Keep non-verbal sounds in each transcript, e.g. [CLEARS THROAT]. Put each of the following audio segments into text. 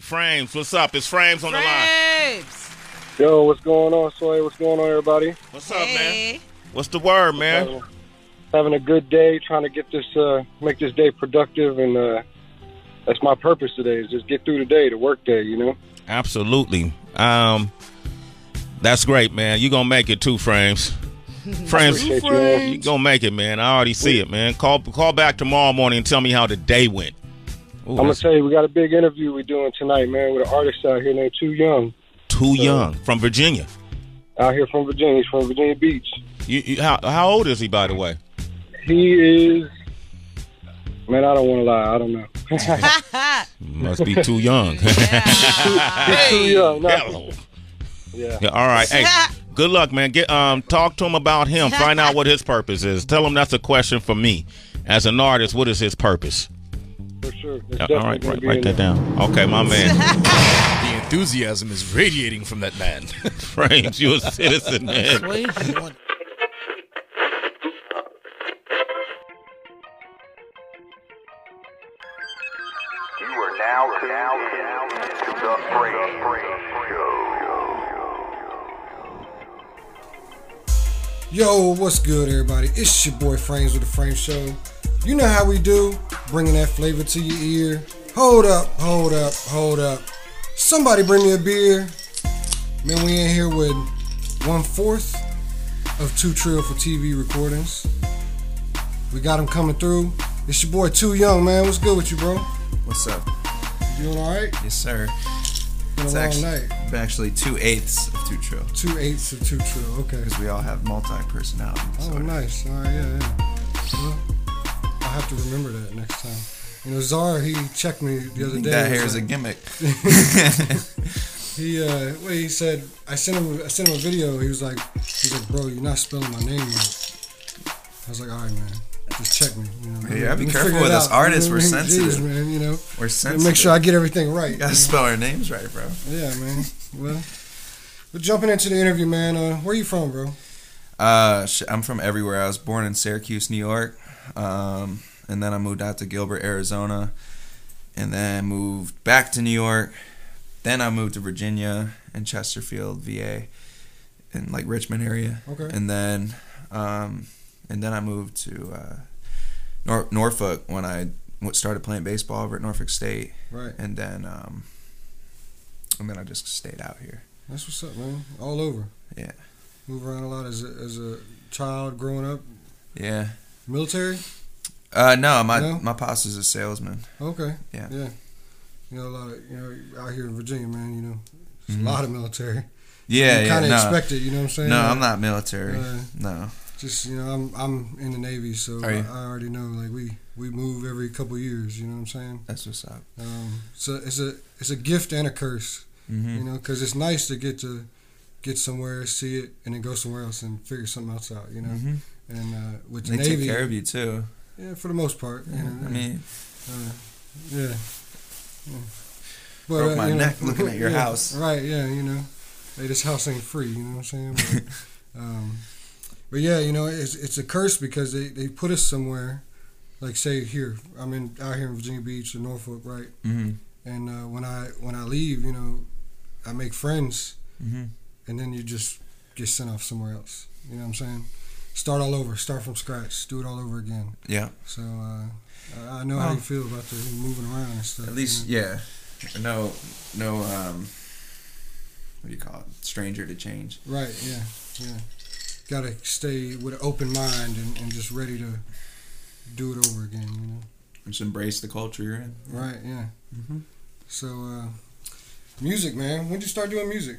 Frames, what's up? It's Frames on the line. Frames. Yo, what's going on, Sway? What's going on, everybody? What's up, man? What's the word, man? Having, having a good day, trying to get this, uh, make this day productive, and uh, that's my purpose today. Is just get through the day, the work day. You know. Absolutely. Um, that's great, man. You gonna make it too, Frames. [LAUGHS] Frames, you, man. you gonna make it, man. I already see it, man. Call call back tomorrow morning and tell me how the day went. Ooh, I'm gonna tell you, we got a big interview we're doing tonight, man, with an artist out here named Tuu Yung, too young from Virginia. out here from Virginia. He's from Virginia Beach. You, you, how how old is he, by the way? He is, man, I don't want to lie, I don't know. [LAUGHS] Must be too young. [LAUGHS] He's too young. No. Hello. Yeah. Yeah, all right. Hey, [LAUGHS] good luck, man. Get um, talk to him about him. Find out what his purpose is. Tell him that's a question for me. As an artist, what is his purpose? For sure. It's all right, gonna write, write that down. Okay, my man. [LAUGHS] The enthusiasm is radiating from that man. [LAUGHS] Frames, you a citizen, man. You are now tuned in to the Frame Show. Yo, what's good, everybody? It's your boy Frames with the Frame Show. You know how we do, bringing that flavor to your ear. Hold up, hold up, hold up. Somebody bring me a beer. Man, we in here with one fourth of Too Trill for TV recordings. We got him coming through. It's your boy Tuu Yung, man. What's good with you, bro? What's up? You doing all right? Yes, sir. Been a long actually, night. actually two eighths of Too Trill Two eighths of Too Trill. Okay. because we all have multi personality Oh, disorder. nice. All right, yeah, yeah. Well, I'll have to remember that next time. You know, Czar, he checked me the other day. that hair is a gimmick. [LAUGHS] He, uh, well, he said, I sent him, I sent him a video. He was like, he's like, bro, you're not spelling my name right. I was like, all right, man, just check me. You know, let be careful with us artists, You know we're what sensitive. Man, you know, We're sensitive. make sure I get everything right. You gotta you know? spell our names right, bro. Yeah, man. Well, but jumping into the interview, man. Uh, where you from, bro? Uh, I'm from everywhere. I was born in Syracuse, New York, um, and then I moved out to Gilbert, Arizona, and then moved back to New York. Then I moved to Virginia and Chesterfield, VA, in like Richmond area. Okay. And then, um, and then I moved to uh, Nor- Norfolk when I started playing baseball over at Norfolk State, Right. and then, um, and then I just stayed out here. That's what's up, man. All over. Yeah. Move around a lot as a, as a child growing up. Yeah. Military. Uh, no, my No? my pops is a salesman. Okay. Yeah. Yeah. You know, a lot of you know out here in Virginia, man. You know, Mhm. a lot of military. Yeah, [LAUGHS] you yeah. kind of no, expect it. You know what I'm saying? no, Like, I'm not military. uh, no. Just you know, I'm I'm in the Navy, so I. I already know. Like we we move every couple years. You know what I'm saying? That's what's up. Um, so it's a it's a gift and a curse. Mm-hmm. You know, because it's nice to get to get somewhere, see it, and then go somewhere else and figure something else out. You know, hmm and uh, with the They Navy, take care of you too. yeah, for the most part. You know, I mean, Uh, yeah. yeah. But, Broke my you know, neck looking at your [LAUGHS] yeah, house. Right, yeah, you know. Hey, this house ain't free, you know what I'm saying? But, [LAUGHS] um, but yeah, you know, it's it's a curse because they, they put us somewhere, like say here, I'm in out here in Virginia Beach or Norfolk, right? hmm And uh, when I when I leave, you know, I make friends, hmm and then you just get sent off somewhere else. You know what I'm saying? Start all over, start from scratch, do it all over again. Yeah. So uh, I I know how you feel about the moving around and stuff. At you least, know? yeah. No, no. Um, what do you call it? Stranger to change. Right, yeah, yeah. Got to stay with an open mind and, and just ready to do it over again, you know. Just embrace the culture you're in. Right, yeah. Mhm. So, uh, music, man. When did you start doing music?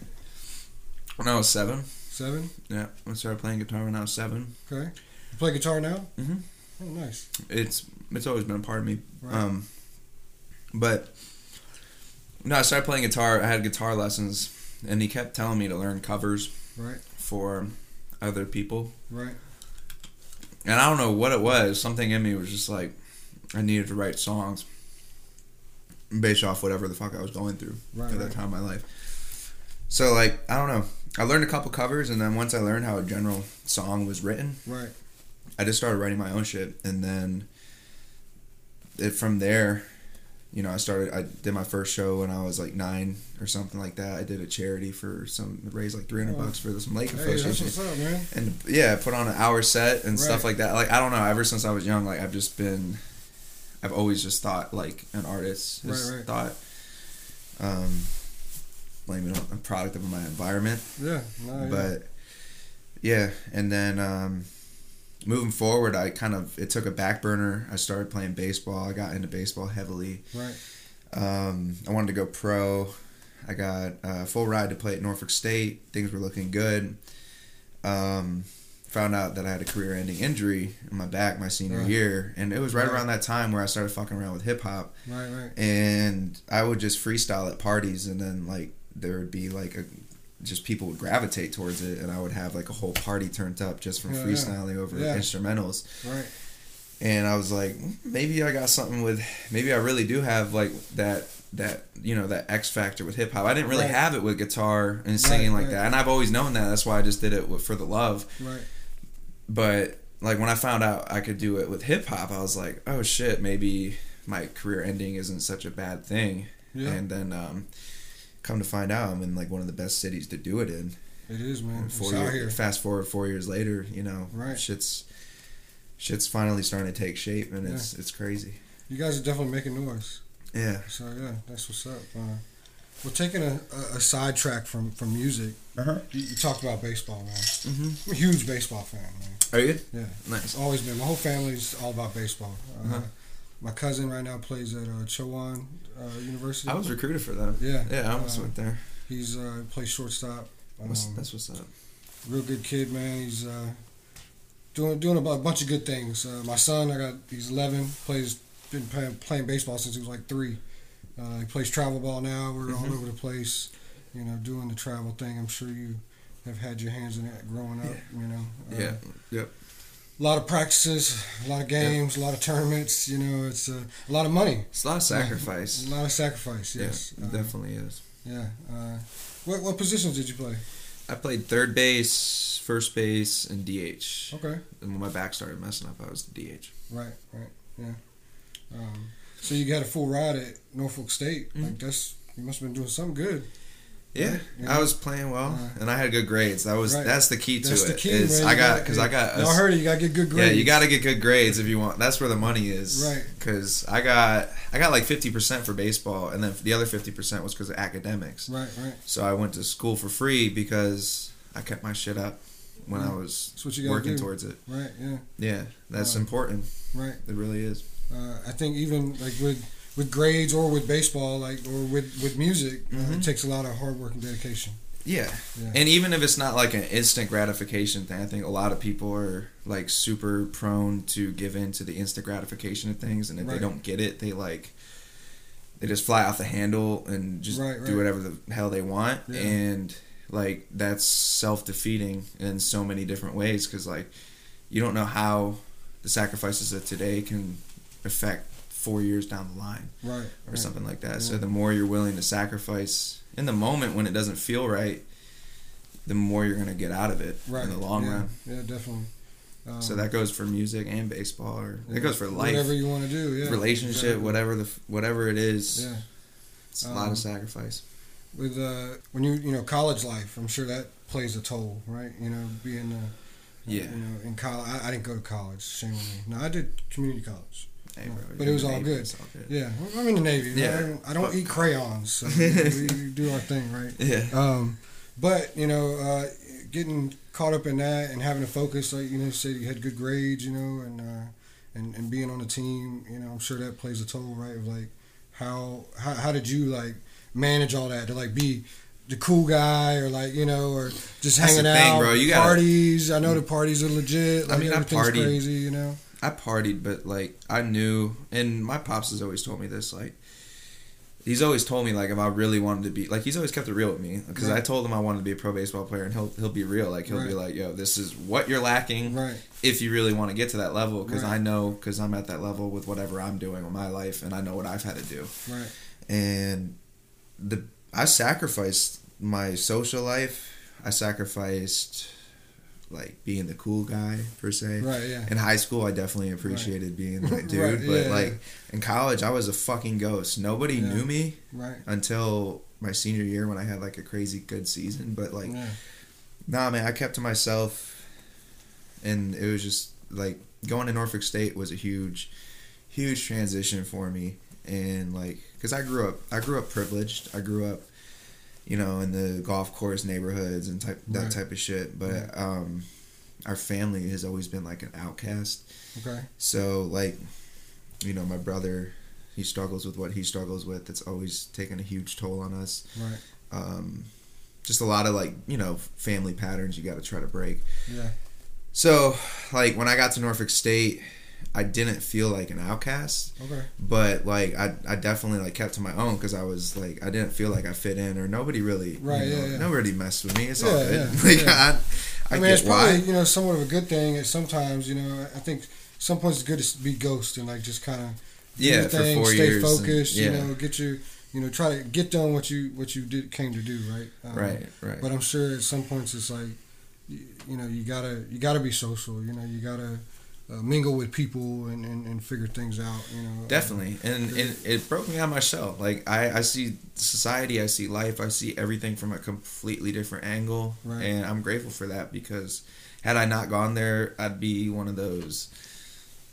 When I was seven, Seven? yeah, I started playing guitar when I was seven. Okay. You play guitar now? Mm-hmm. Oh, nice. It's it's always been a part of me. Right. Um, but no, I started playing guitar. I had guitar lessons, and he kept telling me to learn covers Right, for other people. right. And I don't know what it was. Something in me was just like, I needed to write songs based off whatever the fuck I was going through Right, at that time in my life. So like, I don't know. I learned a couple covers, and then once I learned how a general song was written, Right. I just started writing my own shit, and then it from there, you know, I started. I did my first show when I was like nine or something like that. I did a charity for some raised like three hundred Oh. bucks for some lake Hey, that's association, what's up, man. and yeah, put on an hour set and stuff like that. Like I don't know. Ever since I was young, like I've just been, I've always just thought like an artist. Just Right, right. thought, um, blaming on a product of my environment. Yeah, no, yeah. but yeah and then um moving forward i kind of it took a back burner. I started playing baseball. I got into baseball heavily. Right, um i wanted to go pro. I got a full ride to play at norfolk state. Things were looking good. Um found out that i had a career ending injury in my back my senior Right. year and it was right Right. around that time where i started fucking around with hip-hop right, right. and I would just freestyle at parties, and then like there would be like a just people would gravitate towards it, and I would have like a whole party turned up just from Yeah, yeah. freestyling over Yeah. instrumentals. Right. And I was like, maybe I got something with, maybe I really do have like that that you know that X factor with hip hop. I didn't really Right. have it with guitar and singing like right. that, and I've always known that. That's why I just did it with, for the love Right. but like when I found out I could do it with hip hop, I was like, oh shit, maybe my career ending isn't such a bad thing. Yeah. And then um, come to find out, I'm in like one of the best cities to do it in. It is, man. And four out year, here. fast forward four years later, you know, Right. shit's shit's finally starting to take shape, and it's it's crazy. You guys are definitely making noise. Yeah. So yeah, that's what's up. Uh, well, taking a, a, a sidetrack from from music, Uh-huh. you, you talked about baseball, man. Mhm. I'm a huge baseball fan, man. Are you? Yeah, Nice. it's always been. My whole family's all about baseball. Uh, Uh-huh. My cousin right now plays at uh, Chowan uh, University. I was recruited for them. Yeah. Yeah, I almost Uh, went there. He's uh, plays shortstop. What's, Um, that's what's up. real good kid, man. He's uh, doing doing a bunch of good things. Uh, my son, I got he's 11, plays been playing, playing baseball since he was like three. Uh, he plays travel ball now. We're all Mhm. over the place, you know, doing the travel thing. I'm sure you have had your hands in it growing up. You know, Uh, Yeah. Yep. A lot of practices, a lot of games, a lot of tournaments. You know, it's uh, a lot of money, It's a lot of sacrifice. a lot of sacrifice. Yes, Yeah, it Uh, definitely is. yeah. Uh, what what positions did you play? I played third base, first base, and DH. Okay. And when my back started messing up, I was the DH. Right, right, yeah. Um, so you got a full ride at Norfolk State. Mm-hmm. Like that's you must have been doing something good. Yeah, Right. I was playing well, and I had good grades. That was Right. that's the key to That's it. the key, is. I got because I got Y'all heard it. You got to get good grades. yeah. You got to get good grades if you want. That's where the money is. Right. Because I got I got like fifty percent for baseball, and then the other fifty percent was because of academics. Right, right. So I went to school for free because I kept my shit up when I was what you working do. towards it. Right, yeah, Yeah, that's Uh, important. right. It really is. Uh, I think even like with with grades or with baseball, like or with with music, uh, Mhm. it takes a lot of hard work and dedication. Yeah. Yeah. And even if it's not like an instant gratification thing, I think a lot of people are like super prone to give in to the instant gratification of things. And if they don't get it, they like, they just fly off the handle and just Right, right. do whatever the hell they want. Yeah. And like, that's self defeating in so many different ways because like, you don't know how the sacrifices of today can affect four years down the line Right, or right. something like that. Yeah. So the more you're willing to sacrifice in the moment when it doesn't feel right, the more you're gonna get out of it Right. in the long yeah. run. Yeah, definitely. Um, So that goes for music and baseball, or yeah, it goes for life, Whatever you want to do, yeah. relationship, exactly. whatever the whatever it is. Yeah. It's a lot Um, of sacrifice. with uh, when you you know college life, I'm sure that plays a toll, right? You know, being uh, Yeah. you know in college. I, I didn't go to college. Shame on me. No, I did community college. Hey, bro, but it was all Navy, good. all good. Yeah, I'm in the Navy. Yeah. I don't, I don't But- eat crayons, so [LAUGHS] we, we do our thing, right? Yeah. Um, but you know, uh, getting caught up in that and having to focus, like you know, say you had good grades, you know, and uh, and and being on a team, you know, I'm sure that plays a toll, right? Of like how how how did you like manage all that to like be the cool guy or like you know or just That's hanging the thing, out bro. You gotta- parties i know the parties are legit I like mean, I partied. crazy you know I partied, but like I knew, and my pops has always told me this. Like, he's always told me like if I really wanted to be like he's always kept it real with me because I told him I wanted to be a pro baseball player, and he'll he'll be real. Like he'll be like, "Yo, this is what you're lacking right if you really want to get to that level." Because Right. I know because I'm at that level with whatever I'm doing with my life, and I know what I've had to do. right And the I sacrificed my social life. I sacrificed like being the cool guy per se. Right, yeah. In high school, I definitely appreciated [LAUGHS] being that dude, Right, but yeah, like yeah. in college, I was a fucking ghost. Nobody Yeah. knew me Right. until my senior year when I had like a crazy good season. But like, nah, man, I kept to myself, and it was just like going to Norfolk State was a huge, huge transition for me. And like, cause I grew up, I grew up privileged. I grew up, you know, in the golf course neighborhoods and type that Right. type of shit. But Right. um, our family has always been like an outcast. Okay. So like, you know, my brother, he struggles with what he struggles with. It's always taken a huge toll on us. Right. Um, just a lot of like, you know, family patterns you got to try to break. Yeah. So, like when I got to Norfolk State, I didn't feel like an outcast, Okay. but like I, I definitely like kept to my own because I was like I didn't feel like I fit in or nobody really, Right, you know, yeah, yeah. nobody messed with me. It's all good. yeah, [LAUGHS] like yeah. I, I, I, mean, it's probably why. you know somewhat of a good thing. And sometimes you know, I think some points it's good to be ghost and like just kind of do Yeah, your for thing, four stay years and- focused. yeah. You know, get your you know try to get done what you what you did came to do. Right. Um, Right, right. But I'm sure at some points it's like you, you know you gotta you gotta be social. You know you gotta uh, mingle with people and, and, and figure things out. You know. Definitely, and, and it broke me out myself. Like I, I see society, I see life, I see everything from a completely different angle, Right. and I'm grateful for that because had I not gone there, I'd be one of those.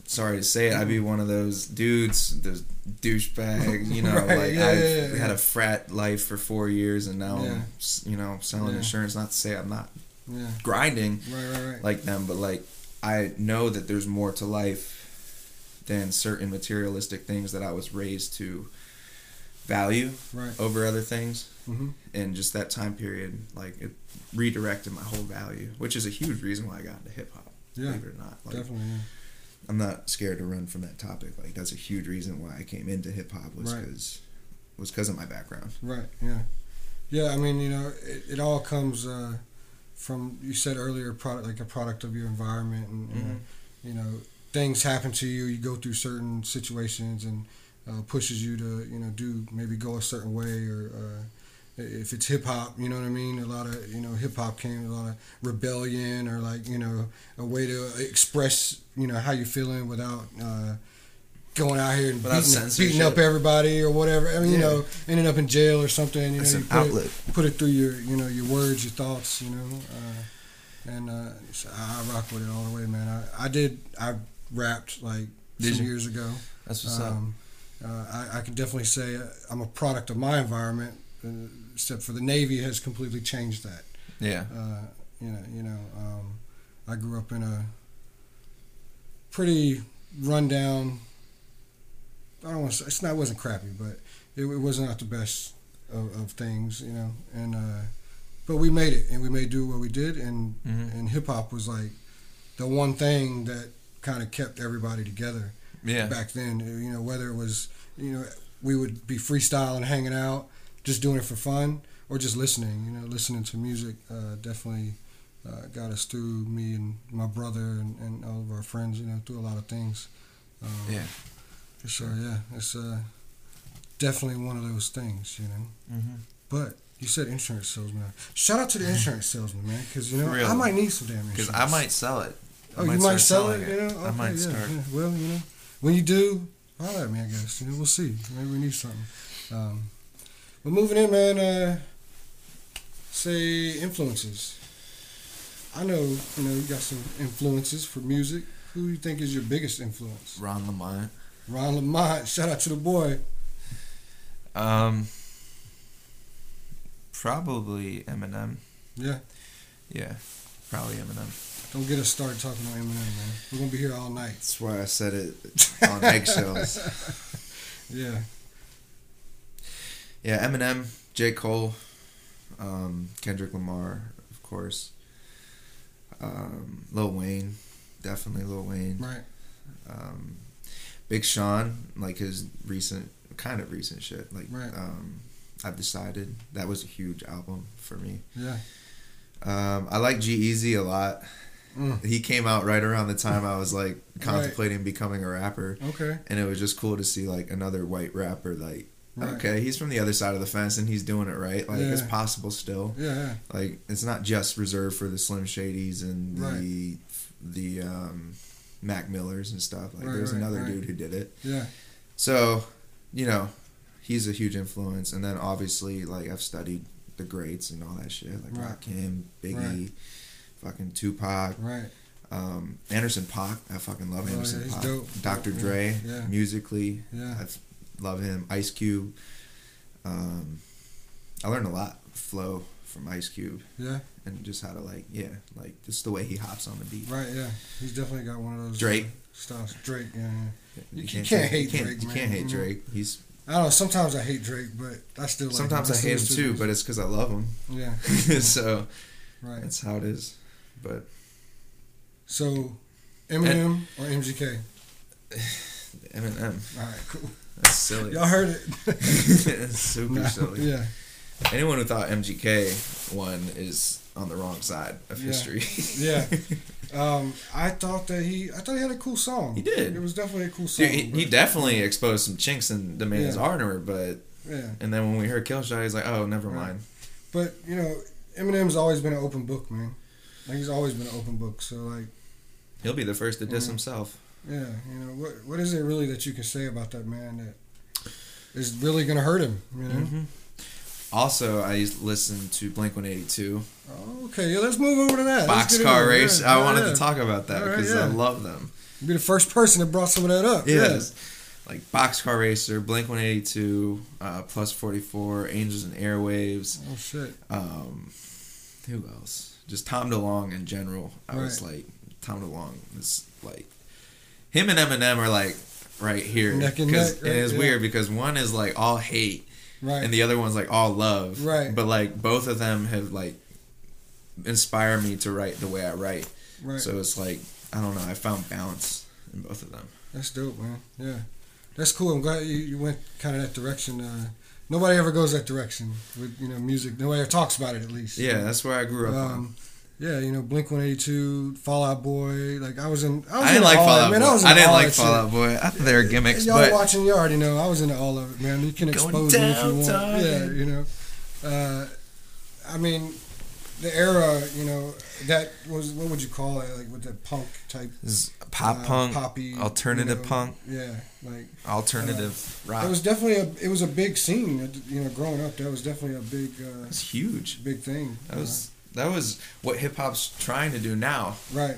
Sorry to say it, I'd be one of those dudes, those douchebags. You [LAUGHS] know, Right, like yeah, I've yeah, yeah, had a frat life for four years, and now. I'm, you know, selling insurance. Not to say I'm not Yeah. grinding Right. Right. Right. like them, but like I know that there's more to life than certain materialistic things that I was raised to value right. over other things. hmm And just that time period, like it redirected my whole value, which is a huge reason why I got into hip hop. Yeah. Believe it or not, like Definitely. Yeah. I'm not scared to run from that topic. Like that's a huge reason why I came into hip hop was Right. because was because of my background. Right. Yeah. Yeah. I mean, you know, it, it all comes uh, from you said earlier, product like a product of your environment, and Mm-hmm. uh, you know, things happen to you. You go through certain situations and uh, pushes you to you know do maybe go a certain way or. Uh, if it's hip hop, you know what I mean. A lot of you know hip hop came a lot of rebellion or like you know a way to express you know how you're feeling without uh, going out here and Without beating, beating up everybody or whatever. I mean, you know, ending up in jail or something. You It's know, an you put outlet. It, put it through your, you know, your words, your thoughts. You know, uh, and uh, so I rock with it all the way, man. I, I did. I rapped like Did some you? years ago. That's what's up. Um, uh, I, I can definitely say uh, I'm a product of my environment, uh, except for the Navy has completely changed that. Yeah. Uh, you know, you know, um, I grew up in a pretty rundown. I don't want to say it's not. It wasn't crappy, but it, it was not the best of, of things, you know. And uh, but we made it, and we made do what we did, and Mhm. and hip hop was like the one thing that kind of kept everybody together Yeah. back then. You know, whether it was you know we would be freestyling, hanging out, just doing it for fun, or just listening. You know, listening to music uh, definitely uh, got us through. Me and my brother and, and all of our friends. You know, through a lot of things. Um, Yeah. For sure. Yeah, it's uh, definitely one of those things. You know, Mm-hmm. but. You said insurance salesman. Shout out to the insurance salesman, man, because you know I might need some damn insurance. Because I might sell it. I Oh, you might sell selling it, you know? I might yeah, start. yeah. Well, you know, when you do, holler at me, I guess. You know, we'll see. Maybe we need something. Um, but moving in, man, uh, say influences. I know, you know, you got some influences for music. Who do you think is your biggest influence? Ron Lamont. Ron Lamont. Shout out to the boy. Um, probably Eminem. Yeah. Yeah, probably Eminem. Don't get us started talking about Eminem, man. We're going to be here all night. That's why I said it on eggshells. [LAUGHS] Yeah. Yeah, Eminem, J. Cole, um, Kendrick Lamar, of course. Um, Lil Wayne, definitely Lil Wayne. Right. Um, Big Sean, like his recent, kind of recent shit. Like, Right. um, I've decided that was a huge album for me. Yeah. Um, I like G-Eazy a lot. Mm. He came out right around the time I was like [LAUGHS] contemplating becoming a rapper, Okay. and it was just cool to see like another white rapper like Right. okay, he's from the other side of the fence and he's doing it right. Like it's possible still. Yeah, yeah. Like it's not just reserved for the Slim Shadys and the Right. the um, Mac Millers and stuff. Like Right, there's right, another right. dude who did it. Yeah. So, you know, he's a huge influence. And then obviously, like I've studied the greats and all that shit, like Right. Rakim, Biggie, fucking Tupac, Right. um, Anderson Paak. I fucking love Oh, Anderson yeah, he's dope. Dr. Yeah, Dre, yeah. musically, Yeah. I love him. Ice Cube. Um, I learned a lot flow from Ice Cube Yeah. and just how to like yeah like just the way he hops on the beat. Right. Yeah. He's definitely got one of those Drake. uh, styles. Drake. Yeah. You, You can't say- hate you can't, Drake, You man. can't hate. Drake. He's I don't know. Sometimes I hate Drake, but I still like sometimes him. I still hate him too, but it's because I love him. yeah. [LAUGHS] so Right. that's how it is. But So, Eminem or MGK? [SIGHS] Eminem, All right. Cool. that's silly. Y'all heard it. [LAUGHS] Super No, silly. Yeah. Anyone who thought MGK won is on the wrong side of Yeah. history. Yeah. [LAUGHS] Um, I thought that he, I thought he had a cool song. He did. It was definitely a cool song. Dude, he, he definitely exposed some chinks in the man's Yeah. armor, but Yeah. and then when we heard Killshot, he's like, "Oh, never Right. mind." But you know, Eminem's always been an open book, man. Like he's always been an open book. So like, He'll be the first to diss Mhm. himself. yeah, you know, what what is it really that you can say about that man that is really gonna hurt him? You know. hmm Also, I used to listen to Blink One Eighty Two, Oh, okay, yeah, let's move over to that. Boxcar. Race. Yeah, I yeah, wanted to talk about that right, because. I love them. You be the first person that brought some of that up. Yes. Like Boxcar Racer, Blink 182, uh, Plus 44, Angels and Airwaves. Oh shit. Um, who else? Just Tom DeLonge in general. I was like, Tom DeLonge is like, him and Eminem are like right here. Neck and neck, right? And it's Yeah. weird because one is like all hate Right. and the other one's like all love. Right. But like both of them have like inspired me to write the way I write. right. So it's like, I don't know, I found balance in both of them. That's dope, man. Yeah, that's cool. I'm glad you, you went kind of that direction. Uh, nobody ever goes that direction with you know music. Nobody ever talks about it at least. Yeah, that's where I grew up on. Um, yeah, you know, Blink One Eighty Two, Fall Out Boy. Like I was in. I, was I didn't like Fallout man. Boy. I, was I didn't like. Fall Out Boy. I thought they were gimmicks, Y'all but watching, you already know. I was into all of it, man. You can expose me if you want. Yeah, you know. Uh, I mean, the era, you know, that was what would you call it? Like with the punk type, pop uh, punk, poppy, alternative you know, punk, Yeah, like alternative rock. it was definitely a it was a big scene. You know, growing up, that was definitely a big uh, It was huge. big thing. That was that was what hip hop's trying to do now. right.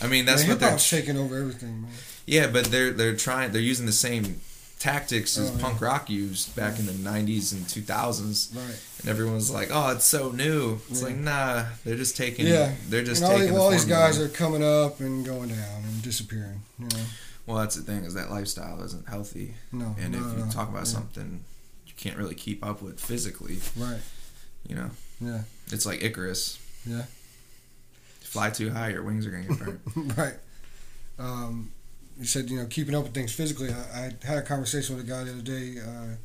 I mean, that's man, what hip they're hop's taking over everything, man. yeah, but they're they're trying. They're using the same tactics as Oh, yeah. punk rock used back in the '90s and 2000s, Right. and everyone's like, "Oh, it's so new." It's Yeah. like, nah, they're just taking. Yeah. they're just and all, taking. the- the all these guys are coming up and going down and disappearing. You know, Well, that's the thing is that lifestyle isn't healthy, no. and if you talk about yeah. something you can't really keep up with physically, right? you know, Yeah. it's like Icarus. Yeah. Fly too high, your wings are gonna get burnt. [LAUGHS] right. Um, you said you know keeping up with things physically. I, I had a conversation with a guy the other day. Uh,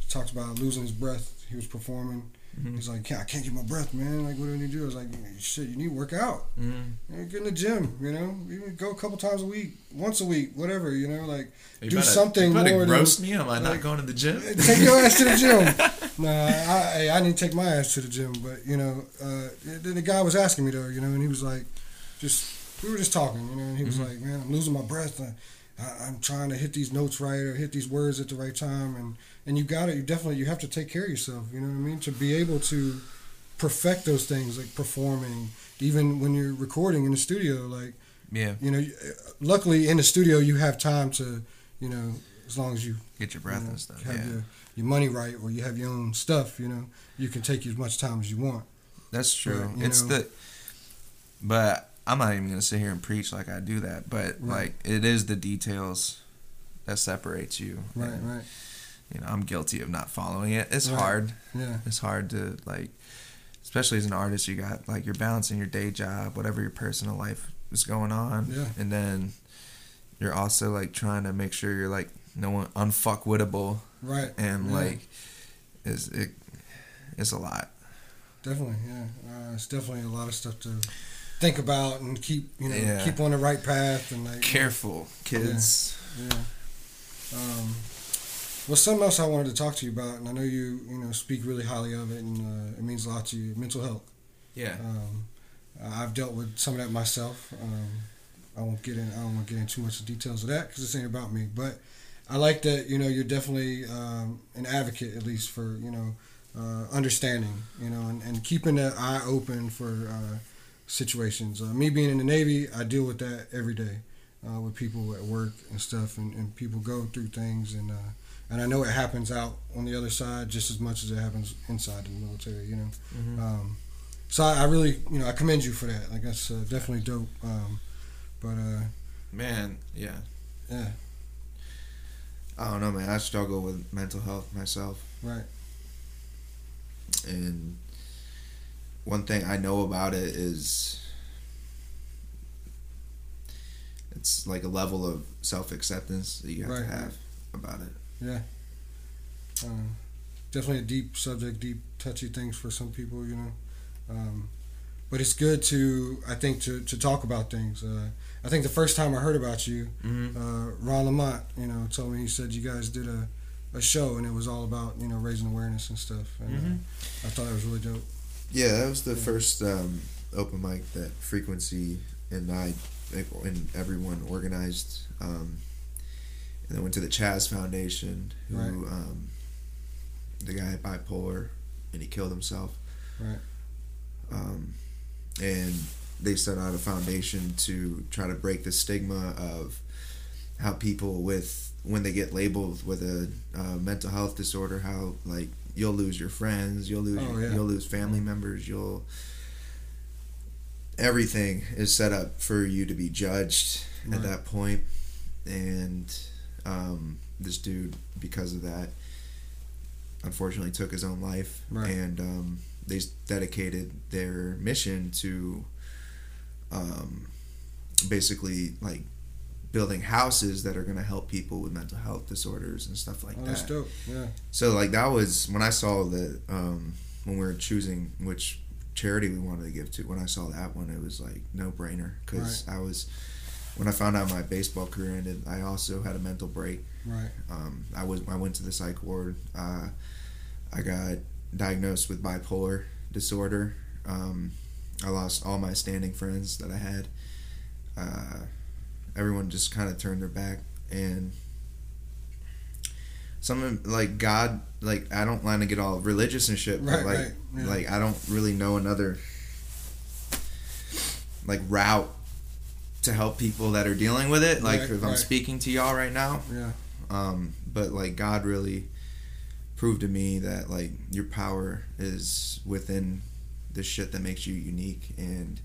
he talked about losing his breath. He was performing. Mhm. He's like, "Yeah, I can't get my breath, man. Like, what do I need to do?" I was like, "Shit, you need to work out. Mhm. Get in the gym. You know, even go a couple times a week, once a week, whatever. You know, like You Do better- something you more than- roast me. Am I not going to the gym? [LAUGHS] take your ass to the gym. [LAUGHS] nah, I, I, I need to take my ass to the gym. But you know, uh, the, the guy was asking me though, you know, and he was like, just we were just talking, you know, and he was like, man, I'm losing my breath. I, I, I'm trying to hit these notes right or hit these words at the right time, and and you got it. You definitely you have to take care of yourself. You know what I mean? To be able to perfect those things like performing, even when you're recording in the studio, like Yeah, you know, luckily in the studio you have time to, you know, as long as you get your breath you know, and stuff. have Yeah, your, your money right or you have your own stuff, you know, you can take as much time as you want. that's true. But, it's know- the, but I'm not even gonna sit here and preach like I do that. But Right. like, it is the details that separates you. Right, And, right. You know, I'm guilty of not following it. It's Right. hard. Yeah. It's hard to like, especially as an artist. You got like you're balancing your day job, whatever your personal life is going on, Yeah. and then you're also like trying to make sure you're like no one unfuckwittable Right. and Yeah. like is it it's a lot. Definitely, yeah. Uh, it's definitely a lot of stuff to think about and keep, you know, Yeah. keep on the right path and like, Careful, kids. yeah. Um, well, something else I wanted to talk to you about, and I know you you know speak really highly of it, and uh, it means a lot to you. Mental health. Yeah. Um, I've dealt with some of that myself. Um, I won't get in. I don't want to get into too much of details of that because this ain't about me. But I like that you know you're definitely um, an advocate at least for you know uh, understanding you know and, and keeping that eye open for uh, situations. Uh, me being in the Navy, I deal with that every day uh, with people at work and stuff, and, and people go through things and. Uh, and I know it happens out on the other side just as much as it happens inside the military, you know. Um, so I, I really, you know, I commend you for that. Like that's uh, definitely dope. Um, but uh, Man, yeah. yeah, I don't know, man. I struggle with mental health myself. right, And one thing I know about it is it's like a level of self acceptance that you have Right. to have about it. yeah. Um, definitely a deep subject, deep touchy things for some people, you know. Um, but it's good to, I think, to, to talk about things. Uh, I think the first time I heard about you, Mm-hmm. uh, Ron Lamont, you know, told me he said you guys did a, a show and it was all about you know raising awareness and stuff. And Mhm. uh, I thought it was really dope. Yeah, that was the Yeah. first um, open mic that Frequency and I and everyone organized. Um, and then went to the Chaz Foundation, who Right. um, the guy had bipolar, and he killed himself. Right. Um, and they set out a foundation to try to break the stigma of how people with when they get labeled with a uh, mental health disorder, how like you'll lose your friends, you'll lose Oh, yeah. you'll lose family members, you'll everything is set up for you to be judged Right. at that point, and um, this dude because of that unfortunately took his own life Right. and um, they dedicated their mission to um, basically like building houses that are going to help people with mental health disorders and stuff like Oh, that that's dope. Yeah. so like that was when I saw that um, when we were choosing which charity we wanted to give to. When I saw that one, it was like no brainer because I was when I found out my baseball career ended. I also had a mental break. Right. Um, I was I went to the psych ward. Uh, I got diagnosed with bipolar disorder. Um, I lost all my standing friends that I had. Uh, everyone just kind of turned their back and something like God, like I don't want to get all religious and shit, but Right, like, right, yeah. like I don't really know another like route to help people that are dealing with it. Like Right, if I'm speaking to y'all right now, Yeah. um, but like God really proved to me that like your power is within the shit that makes you unique and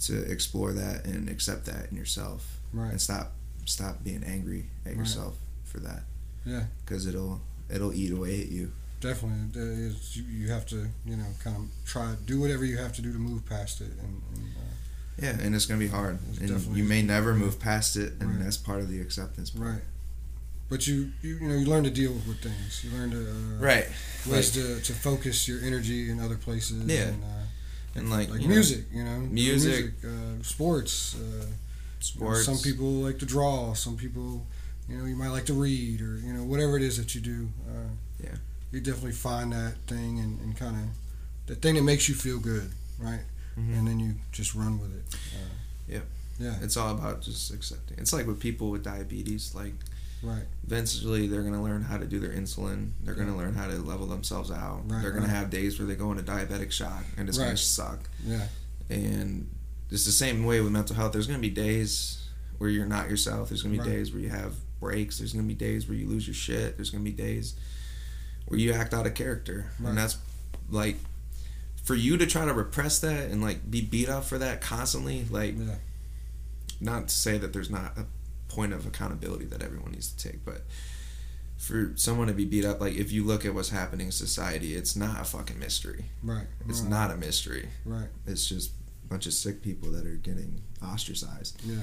to explore that and accept that in yourself Right. and stop stop being angry at Right. yourself for that Yeah. because it'll it'll eat away at you Definitely, is- you, you have to, you know, kind of try do whatever you have to do to move past it, and, and uh, yeah and it's gonna be hard and you may never move past it and Right. that's part of the acceptance part. right. But you, you, you know, you learn to deal with things. You learn to uh, right ways to, to focus your energy in other places. Yeah. and, uh, and like, like you know, music, you know, music. uh, sports. Uh, you know, some people like to draw. Some people, you know, you might like to read, or you know, whatever it is that you do. Uh, Yeah. You definitely find that thing and, and kind of the thing that makes you feel good, right? Mhm. And then you just run with it. Uh, Yeah. Yeah. it's all about just accepting it's like with people with diabetes like Right. eventually they're going to learn how to do their insulin they're going to learn how to level themselves out Right, they're going right. to have days where they go into diabetic shock and it's going to suck Yeah. and it's the same way with mental health there's going to be days where you're not yourself there's going to be Right. days where you have breaks there's going to be days where you lose your shit there's going to be days where you act out of character Right. and that's like for you to try to repress that and like be beat up for that constantly like Yeah. not to say that there's not a point of accountability that everyone needs to take, but for someone to be beat up, like if you look at what's happening in society, it's not a fucking mystery. Right. It's right. not a mystery. Right. It's just bunch of sick people that are getting ostracized Yeah.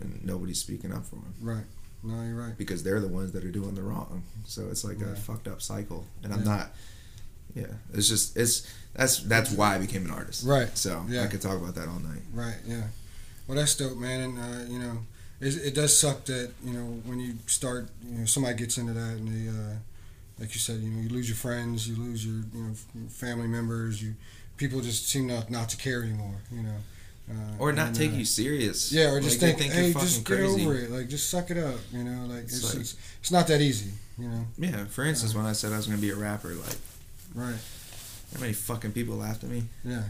and nobody's speaking up for them Right. No, you're right. because they're the ones that are doing the wrong. So it's like a fucked up cycle. And I'm not. Yeah, it's just it's that's that's why I became an artist. Right. So Yeah. I could talk about that all night. Right. Yeah. Well, that's dope, man. And uh, you know, it, it does suck that you know when you start, you know, somebody gets into that and they, uh, like you said, you know, you lose your friends, you lose your you know family members, you people just seem not not to care anymore, you know. Uh, Or not and, take uh, you serious. Yeah, or just Like, think, you're hey, just get crazy. over it. Like, just suck it up. You know, like It's it's like- it's, it's not that easy. You know, Yeah, for instance, when I said I was gonna be a rapper, like right? how many fucking people laughed at me? Yeah.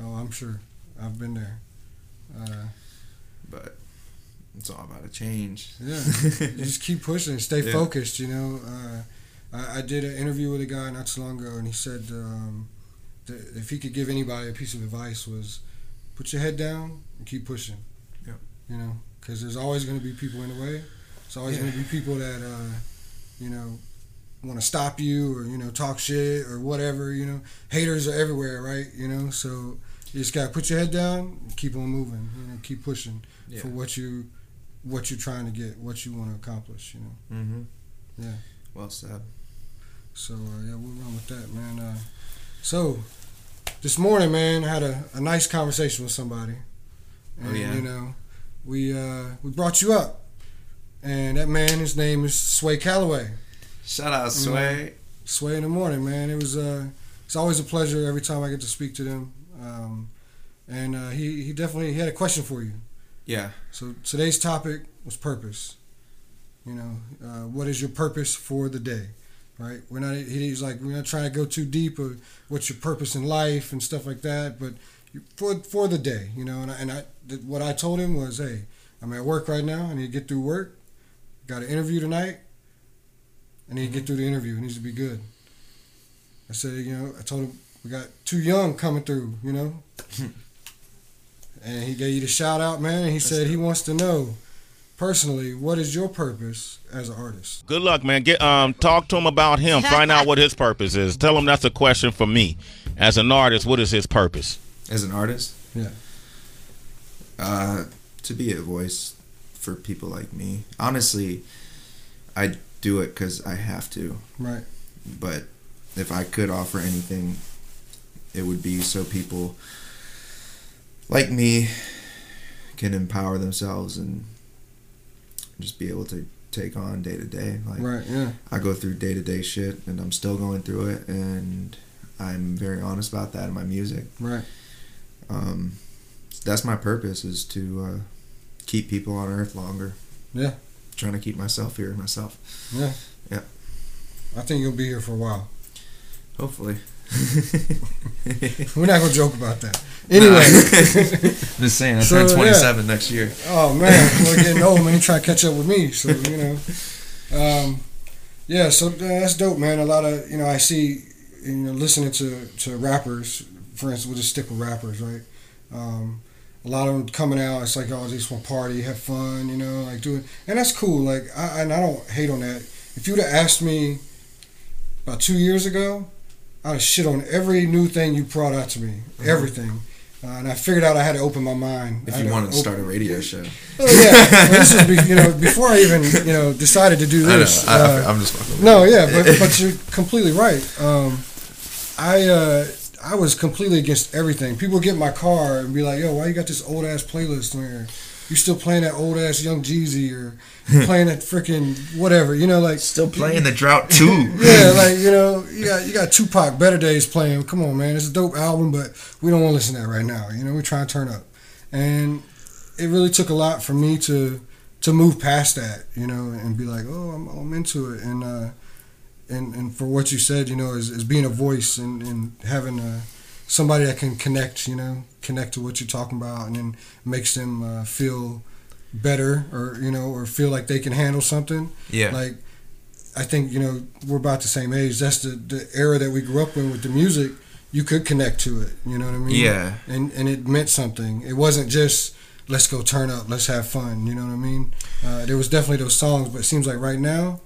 Oh, I'm sure. I've been there. Uh, But it's all about a change. yeah, [LAUGHS] just keep pushing, stay Yeah. focused. You know, uh, I, I did an interview with a guy not so long ago, and he said um, if he could give anybody a piece of advice was put your head down and keep pushing. Yep. You know, because there's always going to be people in the way. There's always Yeah. going to be people that uh, you know want to stop you or you know talk shit or whatever. You know, haters are everywhere, right? You know, so you just gotta put your head down, and keep on moving. You know, keep pushing Yeah. for what you what you're trying to get, what you want to accomplish. You know. Mm-hmm. Yeah. Well said. So uh, yeah, we'll run with that, man. Uh, so this morning, man, I had a, a nice conversation with somebody, and Oh, yeah? you know, we uh, we brought you up, and that man, his name is Sway Calloway. Shout out Sway. Sway in the morning, man. It was uh, it's always a pleasure every time I get to speak to them, um, and uh, he he definitely he had a question for you. Yeah. So today's topic was purpose. You know, uh, what is your purpose for the day? Right? We're not. He's like we're not trying to go too deep of what's your purpose in life and stuff like that. But for for the day, you know, and I, and I what I told him was, hey, I'm at work right now. I need to get through work. Got an interview tonight. I need to get mm-hmm. through the interview. It needs to be good. I said, you know, I told him we got Tuu Yung coming through. You know. [LAUGHS] And he gave you the shout out, man. And he said he wants to know personally what is your purpose as an artist. Good luck, man. Get um talk to him about him. [LAUGHS] Find out what his purpose is. Tell him that's a question for me. As an artist, what is his purpose? As an artist. Yeah. Uh, to be a voice for people like me. Honestly, I do it because I have to. Right. But if I could offer anything, it would be so people like me can empower themselves and just be able to take on day to day. Like Right. Yeah. I go through day to day shit, and I'm still going through it, and I'm very honest about that in my music. Right. Um, that's my purpose is to uh, keep people on Earth longer. Yeah. Trying to keep myself here myself. Yeah. Yeah. I think you'll be here for a while. Hopefully. [LAUGHS] We're not gonna joke about that. Anyway. [LAUGHS] Just saying, I So, turn yeah. 27 next year. oh man, [LAUGHS] we're getting old, man. You try to catch up with me, so you know. Um, yeah. So uh, that's dope, man. A lot of you know, I see you know, listening to to rappers. For instance, we'll just stick with rappers, right? Um, a lot of them coming out. It's like, oh, they just want to party, have fun, you know, like doing, and that's cool. Like, I, and I don't hate on that. If you'd have asked me about two years ago, I'd shit on every new thing you brought out to me, everything. Uh, and I figured out I had to open my mind. If you wanted to open- start a radio show. Oh, yeah, this is be- you know before I even you know decided to do [LAUGHS] I know. this. I, uh, I'm just no, yeah, but but you're completely right. Um, I uh, I was completely against everything. People get in my car and be like, "Yo, why you got this old ass playlist on here? You still playing that old ass Young Jeezy or [LAUGHS] playing that freaking whatever? You know, like Still playing the [LAUGHS] drought too. yeah, like you know, you got you got Tupac, Better Days playing. Come on, man, it's a dope album, but we don't want to listen to that right now. You know, we're trying to turn up, and it really took a lot for me to to move past that. You know, and be like, oh, I'm, I'm into it, and uh, and and for what you said, you know, is, is being a voice and and having a somebody that can connect. You know, connect to what you're talking about, and then makes them uh, feel better, or you know, or feel like they can handle something. Yeah. Like, I think you know we're about the same age. That's the the era that we grew up in with the music. You could connect to it. You know what I mean? Yeah. And and it meant something. It wasn't just let's go turn up, let's have fun. You know what I mean? Uh, there was definitely those songs, but it seems like right now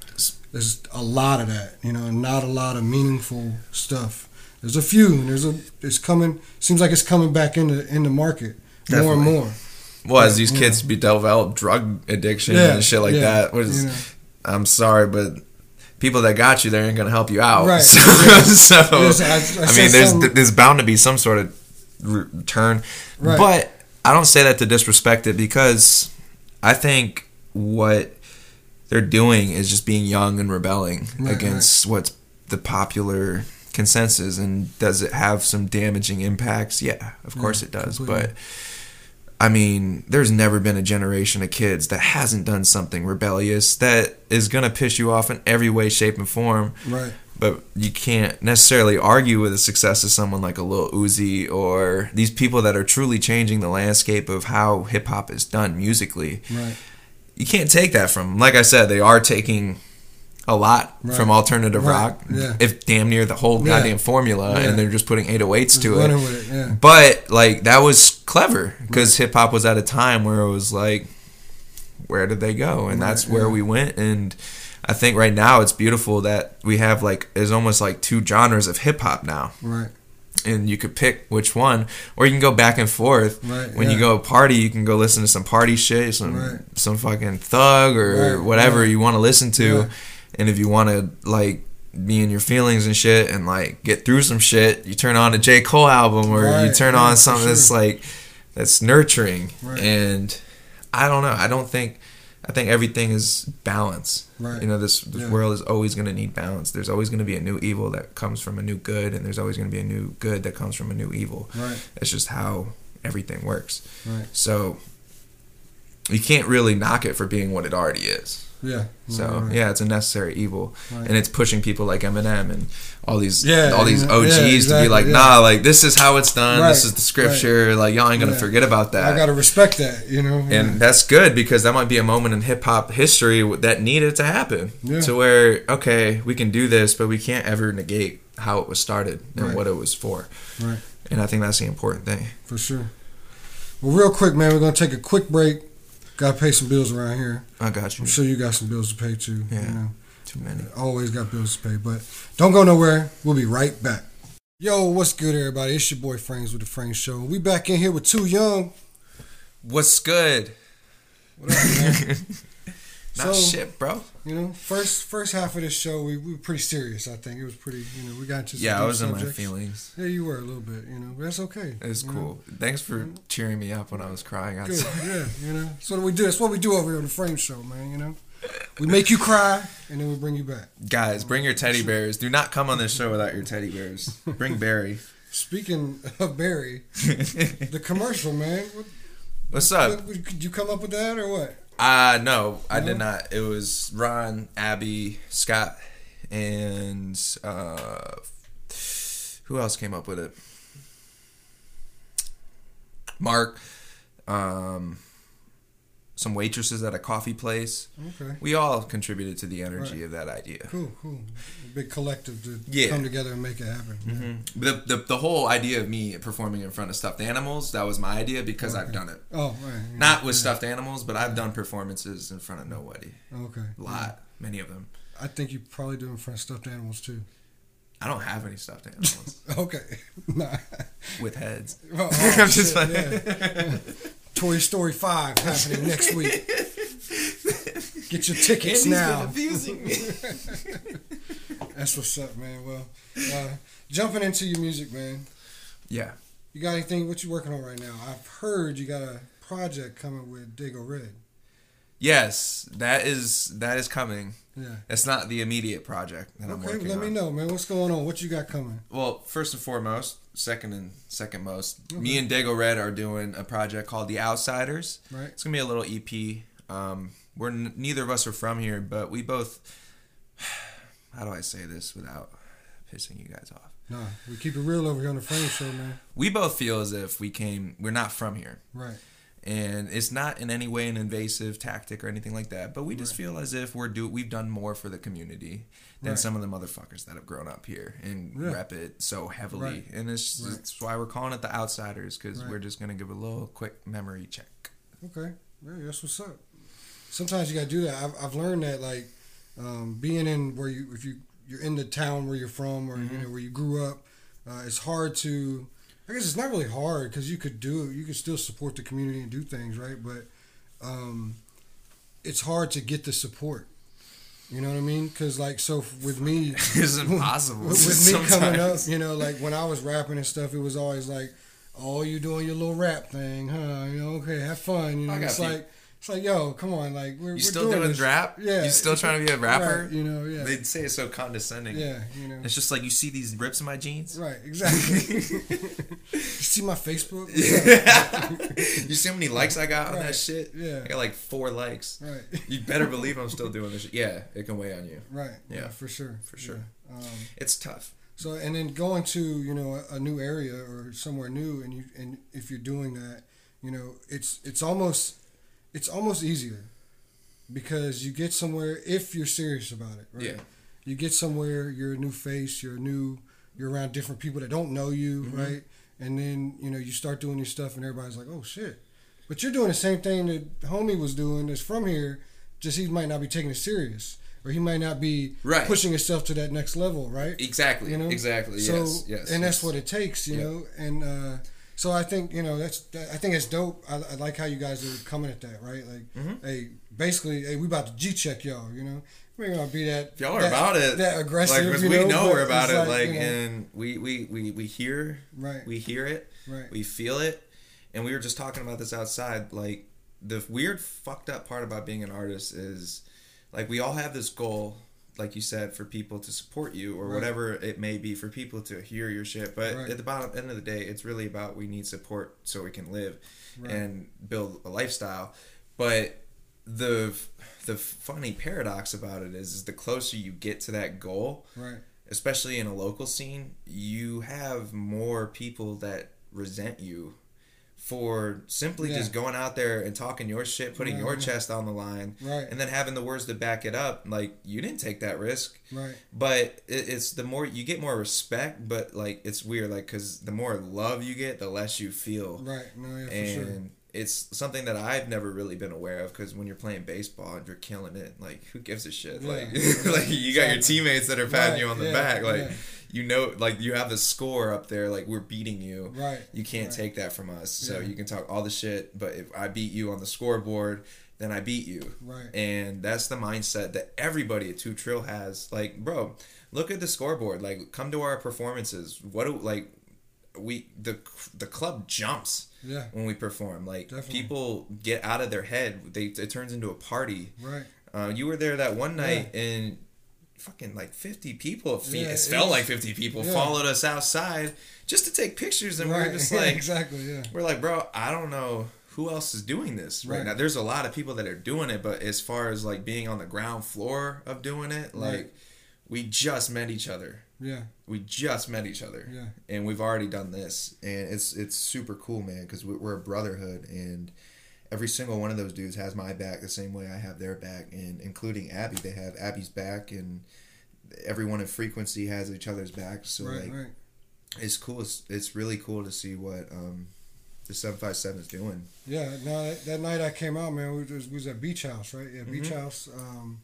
there's a lot of that. You know, and not a lot of meaningful stuff. There's a few. And there's a. It's coming. Seems like it's coming back in the in the market more and more. Well, as these kids be develop drug addiction Yeah, and shit like yeah, that, which you know. I'm sorry, but people that got you, they ain't gonna help you out. Right. [LAUGHS] So, [LAUGHS] so I- I I, mean, there's something- there's bound to be some sort of return, Right. but I don't say that to disrespect it because I think what they're doing is just being young and rebelling Right, against what's the popular consensus. And does it have some damaging impacts? Yeah, of course it does. completely. But I mean, there's never been a generation of kids that hasn't done something rebellious that is gonna piss you off in every way, shape, and form. Right. But you can't necessarily argue with the success of someone like a Lil Uzi or these people that are truly changing the landscape of how hip hop is done musically. Right. You can't take that from 'em. Like I said, they are taking a lot Right. from alternative Right. rock, Yeah. if damn near the whole Yeah. goddamn formula, Yeah. and they're just putting 808s to it. It. But like that was clever because hip hop was at a time where it was like, where did they go? And that's where we went. And I think right now it's beautiful that we have like there's almost like two genres of hip hop now, Right. and you could pick which one, or you can go back and forth. Right, When you go to party, you can go listen to some party shit, some Right. some fucking thug or Right, whatever right. you want to listen to. And if you want to like be in your feelings and shit and like get through some shit, you turn on a J. Cole album or you turn yeah, on something that's like that's nurturing. Right. And I don't know. I don't think I think everything is balance. Right. You know, this, this Yeah. world is always going to need balance. There's always going to be a new evil that comes from a new good, and there's always going to be a new good that comes from a new evil. Right. It's just how everything works. Right. So you can't really knock it for being what it already is. Yeah. So Right, right. yeah, it's a necessary evil, Right. and it's pushing people like Eminem and all these Yeah, all these yeah, OGs to be like, yeah. nah, like this is how it's done. This is the scripture. Like y'all ain't gonna forget about that. I gotta respect that. You know. and that's good because that might be a moment in hip hop history that needed to happen Yeah. to where okay, we can do this, but we can't ever negate how it was started and Right. what it was for. Right. And I think that's the important thing. for sure. Well, real quick, man, we're gonna take a quick break. Gotta pay some bills around here. I got you. I'm sure you got some bills to pay too. Yeah. You know, Too many. always got bills to pay, but don't go nowhere. We'll be right back. Yo, what's good, everybody? It's your boy Frames with the Frame Show. We back in here with Tuu Yung. What's good? What up, man? [LAUGHS] Not So- shit, bro. You know, first first half of this show, we, we were pretty serious. I think it was pretty. You know, we got into some Yeah, I was in my feelings. Yeah, you were a little bit. You know, but that's okay. It was you know? cool. Thanks for mm-hmm. cheering me up when I was crying Good. Yeah, you know, that's what we do. That's what we do over here on the Frame Show, man. You know, we make you cry and then we bring you back. Guys, bring your teddy bears. Do not come on this show without your teddy bears. Bring Barry. [LAUGHS] Speaking of Barry, [LAUGHS] the commercial, man. What, What's up? could you come up with that or what? Uh no, I No? did not. It was Ron, Abby, Scott, and uh who else came up with it? Mark, um some waitresses at a coffee place. Okay, We all contributed to the energy Right. of that idea. cool, cool. A big collective to Yeah. come together and make it happen. Mhm. The, the the whole idea of me performing in front of stuffed animals that was my idea because I've done it. Oh, right. yeah, Not with yeah. stuffed animals, but I've done performances in front of nobody. Okay. A lot, many of them. I think you probably do in front of stuffed animals too. I don't have any stuffed animals [LAUGHS] Okay. [LAUGHS] nah. with heads. [LAUGHS] Oh, I'm just shit, yeah. Toy Story 5 happening next week. Get your tickets now. abusing me. That's what's up, man. Well, uh, jumping into your music, man. yeah. You got anything? What you working on right now? I've heard you got a project coming with Dago Red. Yes, that is that is coming. Yeah. It's not the immediate project that I'm Okay, working let on. me know, man. What's going on? What you got coming? Well, first and foremost, second and second most, Okay. me and Dago Red are doing a project called The Outsiders. Right. It's gonna be a little EP. Um, we're n- neither of us are from here, but we both. [SIGHS] How do I say this without pissing you guys off? Nah, we keep it real over here on the Frame Show, man. We both feel as if we came. We're not from here. Right. And it's not in any way an invasive tactic or anything like that. But we just feel as if we're do we've done more for the community than Right. some of the motherfuckers that have grown up here and Yeah. rep it so heavily. Right. And it's Right. that's why we're calling it the outsiders because Right. we're just gonna give a little quick memory check. Okay. Yeah, that's what's up. Sometimes you gotta do that. I've, I've learned that like um, being in where you if you you're in the town where you're from or Mm-hmm. you know where you grew up, uh, it's hard to. I guess it's not really hard because you could do it. You could still support the community and do things right, but um, it's hard to get the support. You know what I mean? Because like so with me, [LAUGHS] it's impossible. with, with me coming up, you know, like when I was rapping and stuff, it was always like, "Oh, you doing your little rap thing, huh? You know, okay, have fun." You know, it's peop- like It's like, yo, come on, like we're, You we're still doing doing this. rap? Yeah, You still trying to be a rapper? Right, you know, yeah, They say it's so condescending. yeah, you know, It's just like you see these rips in my jeans. right, exactly. [LAUGHS] you see my Facebook? [LAUGHS] you see how many likes I got on Right. that shit? Yeah. I got like four likes. Right, You better [LAUGHS] believe I'm still doing this shit. Yeah, it can weigh on you. right, yeah, Yeah. for sure, For sure. Yeah. Um, It's tough. So and then going to you know a, a new area or somewhere new, and you and if you're doing that, you know it's it's almost it's almost easier because you get somewhere if you're serious about it. Right? Yeah. You get somewhere, you're a new face, you're a new, you're around different people that don't know you, Mm-hmm. right? And then you know you start doing your stuff, and everybody's like, "Oh shit!" But you're doing the same thing that homie was doing. That's from here, just he might not be taking it serious, or he might not be Right. pushing himself to that next level, right? Exactly. you know Exactly. so yes. Yes. and that's what it takes you Yeah. know and uh so i think you know that's that, i think it's dope I, I like how you guys are coming at that right like Mm-hmm. hey basically hey we about to g-check y'all you know we ain't gonna be that If y'all are that, about it, that aggressive Like, you we know, know we're about it. Like, you know, and we, we we we hear, right we hear it, right we feel it, and we were just talking about this outside. Like the weird, fucked up part about being an artist is, like, we all have this goal, like you said, for people to support you or Right. whatever it may be, for people to hear your shit. But Right. at the bottom end of the day, it's really about we need support so we can live Right. and build a lifestyle. But the the funny paradox about it is, is the closer you get to that goal, right especially in a local scene, you have more people that resent you for simply Yeah. just going out there and talking your shit, putting your Right. chest on the line, Right. and then having the words to back it up. Like you didn't take that risk, right but it, it's the more you get more respect. But like it's weird, like because the more love you get, the less you feel, right no yeah for and sure it's something that I've never really been aware of because when you're playing baseball and you're killing it, like who gives a shit? Yeah. Like, [LAUGHS] like you got your teammates that are patting Right, you on the back, like. You know, like you have the score up there, like we're beating you. right You can't right. take that from us. So Yeah. you can talk all the shit, but if I beat you on the scoreboard, then I beat you. right And that's the mindset that everybody at Too Trill has. Like, bro, look at the scoreboard. Like, come to our performances. What do like we the the club jumps yeah when we perform. Like Definitely. people get out of their head. They it turns into a party. right Uh, you were there that one night and fucking like 50 people Yeah, it it felt like 50 people yeah. followed us outside just to take pictures and right we're just [LAUGHS] like exactly yeah we're like bro i don't know who else is doing this right, Right. now there's a lot of people that are doing it but as far as like being on the ground floor of doing it like Right. we just met each other yeah we just met each other Yeah. and we've already done this and it's it's super cool man because we're a brotherhood and every single one of those dudes has my back the same way i have their back and including abby they have abby's back and everyone in frequency has each other's back so right like right it's cool it's, it's really cool to see what um the 757 is doing Yeah, no, that, that night I came out, man, we was, we was at Beach House, right? Yeah, Beach Mm-hmm. House. Um,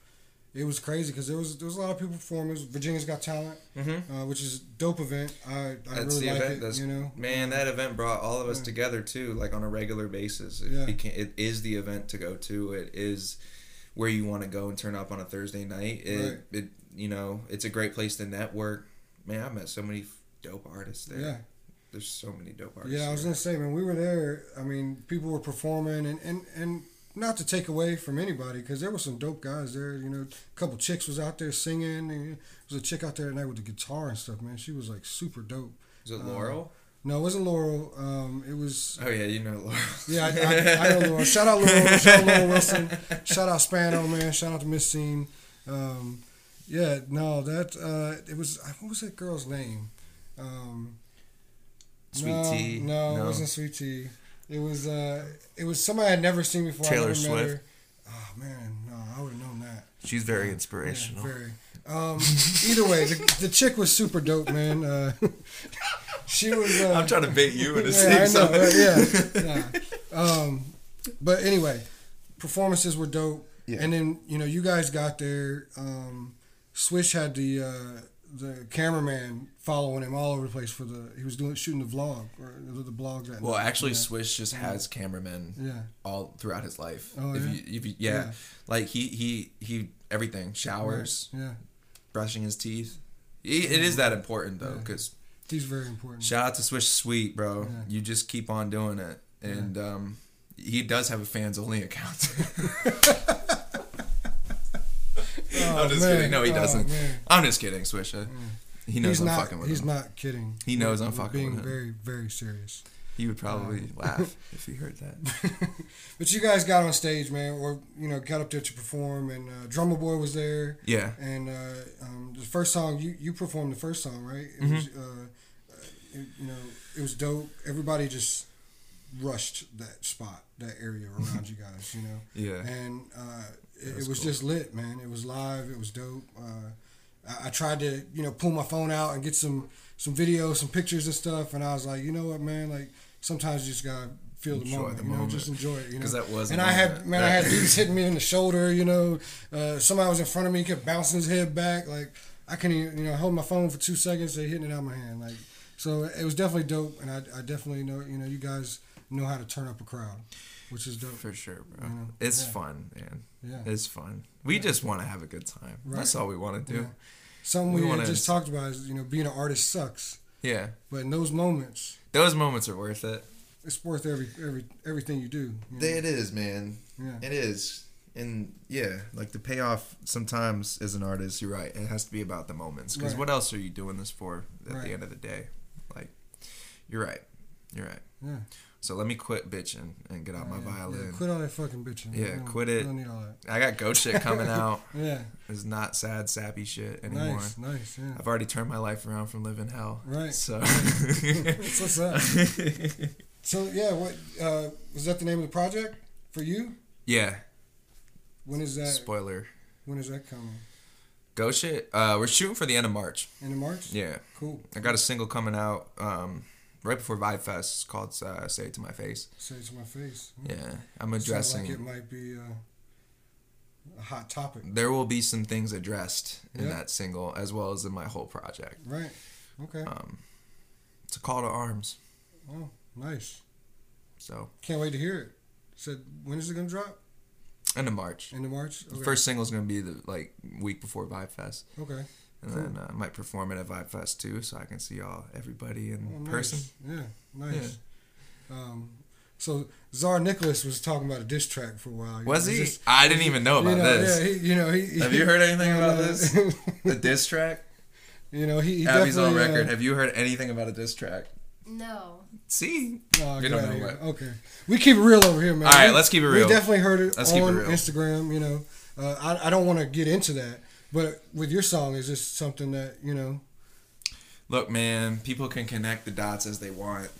it was crazy because there was there was a lot of people performing. Virginia's Got Talent, Mhm. uh, which is a dope event. I I That's really the like event. it. That's you know, man, that event brought all of us Yeah. together too, like on a regular basis. It Yeah. became it is the event to go to. It is where you want to go and turn up on a Thursday night. It Right. it you know it's a great place to network. Man, I met so many dope artists there. yeah, There's so many dope artists. yeah. I was there. gonna say, man, we were there. I mean, people were performing, and and and not to take away from anybody, because there were some dope guys there. You know, a couple chicks was out there singing. And there was a chick out there tonight with the guitar and stuff, man. She was like super dope. Is it uh, Laurel? No, it wasn't Laurel. Um, it was oh yeah, you know Laurel. Yeah, I, I, I know Laurel. Shout out Laurel. Shout out Laurel [LAUGHS] Wilson. Shout out Spano, man. Shout out to Miss Scene. Um, yeah, no, that uh, it was. What was that girl's name? Um, Sweet no, Tea? No, No. it wasn't Sweet Tea. It was. Uh, it was somebody I'd never seen before. I Taylor never met Swift? her. Oh man, no, I would have known that. She's very Yeah, inspirational. very. Um, either way, the, the chick was super dope, man. Uh, [LAUGHS] she was. Uh, I'm trying to bait you into yeah, saying I know, something. right? Yeah, [LAUGHS] yeah. Um, but anyway, performances were dope. Yeah. And then you know you guys got there. Um, Swish had the uh, the cameraman following him all over the place for the. He was doing shooting the vlog or the, blog that. Well, night. actually, yeah. Swish just has cameramen Yeah. all throughout his life. Oh, if yeah? you, if you, yeah. Yeah. like he he he everything showers, Yeah, brushing his teeth. He, it is that important though, Yeah. because he's very important. shout out to Swish Sweet, bro. Yeah. You just keep on doing it, and um, he does have a fans only account. [LAUGHS] [LAUGHS] Oh, I'm just man. kidding. No, he Oh, doesn't. man. I'm just kidding, Swisha. He knows He's I'm not. fucking with He's him. He's not kidding. He knows I'm We're fucking being with him. very, very serious. He would probably laugh [LAUGHS] if he heard that. [LAUGHS] But you guys got on stage, man, or you know, got up there to perform, and uh, Drummer Boy was there, Yeah. and uh, um, the first song you you performed the first song, right? It Mm-hmm. was, uh, uh, it, you know, it was dope. Everybody just rushed that spot, that area around [LAUGHS] you guys, you know. Yeah. And uh, it, was it was cool. just lit, man. It was live. It was dope. Uh, I, I tried to, you know, pull my phone out and get some some videos, some pictures and stuff, and I was like, you know what, man, like sometimes you just gotta feel the Enjoy moment, the you know, moment. just enjoy it, you know. that was And I had, man, I had dudes [LAUGHS] hitting me in the shoulder, you know. Uh, somebody was in front of me, kept bouncing his head back, like I couldn't, even, you know, hold my phone for two seconds, they hitting it out of my hand, like. So it was definitely dope, and I, I definitely know, you know, you guys know how to turn up a crowd, which is dope. For sure, bro. You know, It's yeah. fun, man. Yeah. It's fun. We just want to have a good time. That's all we want to do. Yeah. Something We we, wanna- just talked about is, you know, being an artist sucks, Yeah. but in those moments, Those moments are worth it. it's worth every every everything you do. you know? It is, man. Yeah. It is. And yeah, like the payoff sometimes as an artist, you're right. It has to be about the moments. Because Right. what else are you doing this for at Right. the end of the day? Like, you're right. You're right. Yeah. So let me quit bitching and get out my violin. Yeah, quit all that fucking bitching. Yeah, don't- quit it. don't need all that. I got goat shit coming out. [LAUGHS] Yeah, It's not sad, sappy shit anymore. nice, nice. Yeah. I've already turned my life around from living hell. Right. So. What's up. [LAUGHS] So yeah, what uh, was that the name of the project for you? yeah. When is that? Spoiler. When is that coming? Go shit. Uh, we're shooting for the end of March. End of March. Yeah. Cool. I got a single coming out um, right before VibeFest it's called uh, "Say It to My Face." Say it to my face. Yeah, I'm Sounds addressing. like it might be uh, a hot topic. there will be some things addressed in Yeah. that single as well as in my whole project. Right. Okay. Um, it's a call to arms. oh, nice. So Can't wait to hear it. Said when is it gonna drop? end of March. End of March. Okay. The first single is gonna be the like week before VibeFest, Okay. And Cool. then uh, I might perform it at VibeFest too, so I can see all everybody in Oh, nice. person. Yeah. Nice. Um, so Czar Nicholas was talking about a diss track for a while. Was know, he? just- I didn't even know about you know, this. Yeah, he, you know, he, Have you heard anything [LAUGHS] about uh, this? The diss track. [LAUGHS] you know, he, he Abby's on record. Uh, Have you heard anything about a diss track? No. See, oh, We don't know what- Okay, we keep it real over here, man. All right, We- let's keep it real. We definitely heard it Let's keep it on. Instagram. You know, uh, I I don't want to get into that, but with your song, is this something that you know? look, man. People can connect the dots as they want.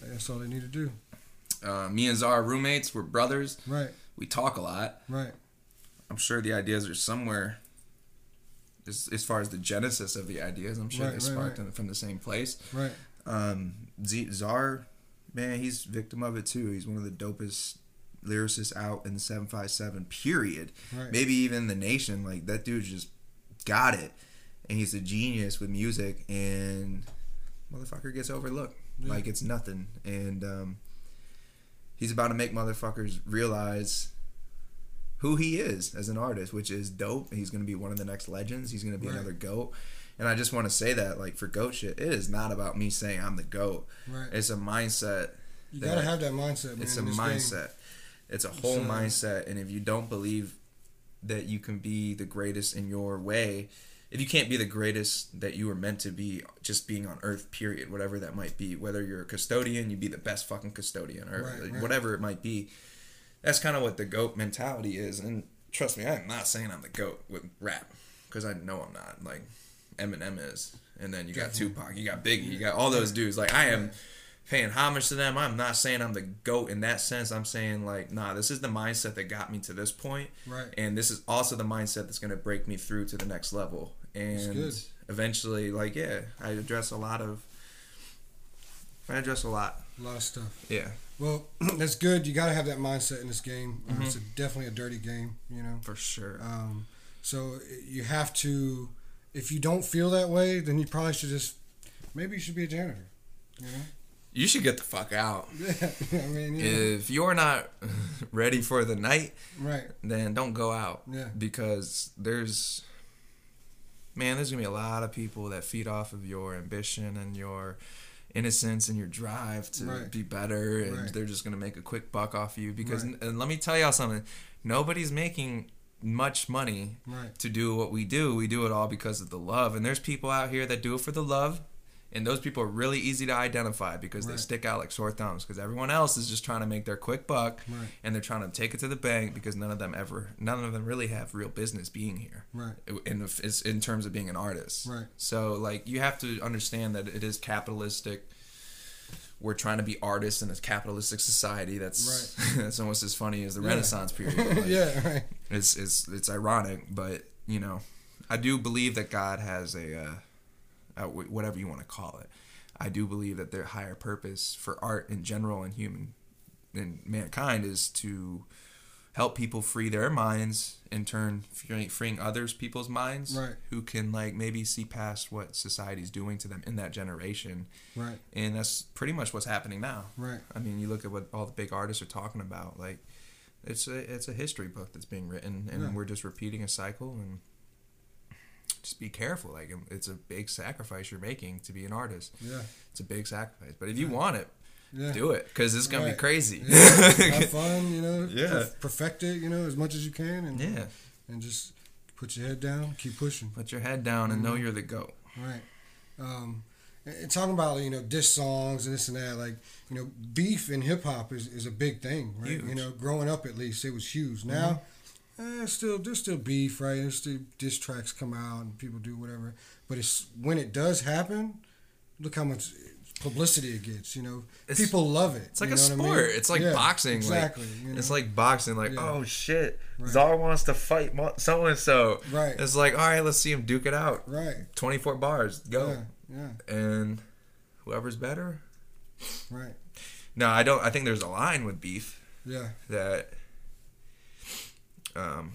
That's all they need to do. Uh, me and Zara are roommates. We're brothers. Right. We talk a lot. Right. I'm sure the ideas are somewhere. As, as far as the genesis of the ideas, I'm sure Right, they sparked right. in- from the same place. Right. Um, Z- Czar, man, he's victim of it too. He's one of the dopest lyricists out in the 757, period. Right. Maybe even the nation. Like, that dude just got it. And he's a genius with music, and motherfucker gets overlooked. Yeah. Like, it's nothing. And um, he's about to make motherfuckers realize who he is as an artist, which is dope. He's going to be one of the next legends. He's going to be Right. another GOAT. And I just want to say that, like, for GOAT shit, it is not about me saying I'm the GOAT. Right. It's a mindset. You gotta have that mindset, man. It's a in this game. It's a whole mindset. And if you don't believe that you can be the greatest in your way, if you can't be the greatest that you were meant to be, just being on Earth, period, whatever that might be, whether you're a custodian, you'd be the best fucking custodian, or Right, right. whatever it might be. That's kind of what the goat mentality is. And trust me, I'm not saying I'm the goat with rap because I know I'm not. Like Eminem is, and then you got Tupac, you got Biggie, you got all those dudes. Like I am paying homage to them. I'm not saying I'm the goat in that sense. I'm saying like, nah, this is the mindset that got me to this point, Right. and this is also the mindset that's gonna break me through to the next level. And good. eventually, like, yeah, I address a lot of. I address a lot. A lot of stuff. Yeah, Well, [CLEARS THROAT] that's good. You gotta have that mindset in this game. Uh, Mm-hmm. It's a, definitely a dirty game. You know. for sure. Um, so you have to. If you don't feel that way, then you probably should just. Maybe you should be a janitor. You know. You should get the fuck out. [LAUGHS] Yeah. I mean. Know, If you're not [LAUGHS] ready for the night, right. then don't go out. Yeah. Because there's man, there's gonna be a lot of people that feed off of your ambition and your innocence and your drive to Right. be better, and Right. they're just gonna make a quick buck off you. Because Right. and let me tell y'all something, nobody's making much money to do what we do. We do it all because of the love, and there's people out here that do it for the love. And those people are really easy to identify because they stick out like sore thumbs. Because everyone else is just trying to make their quick buck, Right. and they're trying to take it to the bank because none of them ever, none of them really have real business being here Right. in the, in terms of being an artist. Right. So like you have to understand that it is capitalistic. We're trying to be artists in a capitalistic society. That's right. [LAUGHS] that's almost as funny as the Renaissance period. [LAUGHS] Like, yeah, right. It's it's it's ironic, but you know, I do believe that God has a, uh, Uh, whatever you want to call it. I do believe that their higher purpose for art in general and human and mankind is to help people free their minds in turn freeing, freeing others people's minds Right. who can like maybe see past what society's doing to them in that generation Right. and that's pretty much what's happening now Right. i mean you look at what all the big artists are talking about like it's a it's a history book that's being written and Yeah. we're just repeating a cycle and just be careful like it's a big sacrifice you're making to be an artist Yeah. it's a big sacrifice but if you want it Yeah. do it because it's gonna Right. be crazy Yeah. Have [LAUGHS] fun, you know. Yeah. perfect it, you know, as much as you can, and yeah and just put your head down, keep pushing. put your head down and Mm-hmm. know you're the goat Right. Um, and talking about you know diss songs and this and that, like you know, beef in hip hop is, is a big thing, right? Huge. You know, growing up at least, it was huge. Now, eh, still there's still beef, right? There's still diss tracks come out and people do whatever. But it's when it does happen, look how much publicity it gets. You know, It's- people love it. It's like a know what I sport. mean? It's like Yeah, boxing. Exactly. Like, you It's like boxing. Like, Yeah. oh shit, Right. Czar wants to fight so and so. Right. It's like, all right, let's see him duke it out. right. Twenty four bars, go. Yeah. Yeah. And whoever's better. Right. No, I don't. I think there's a line with beef Yeah. that. Um,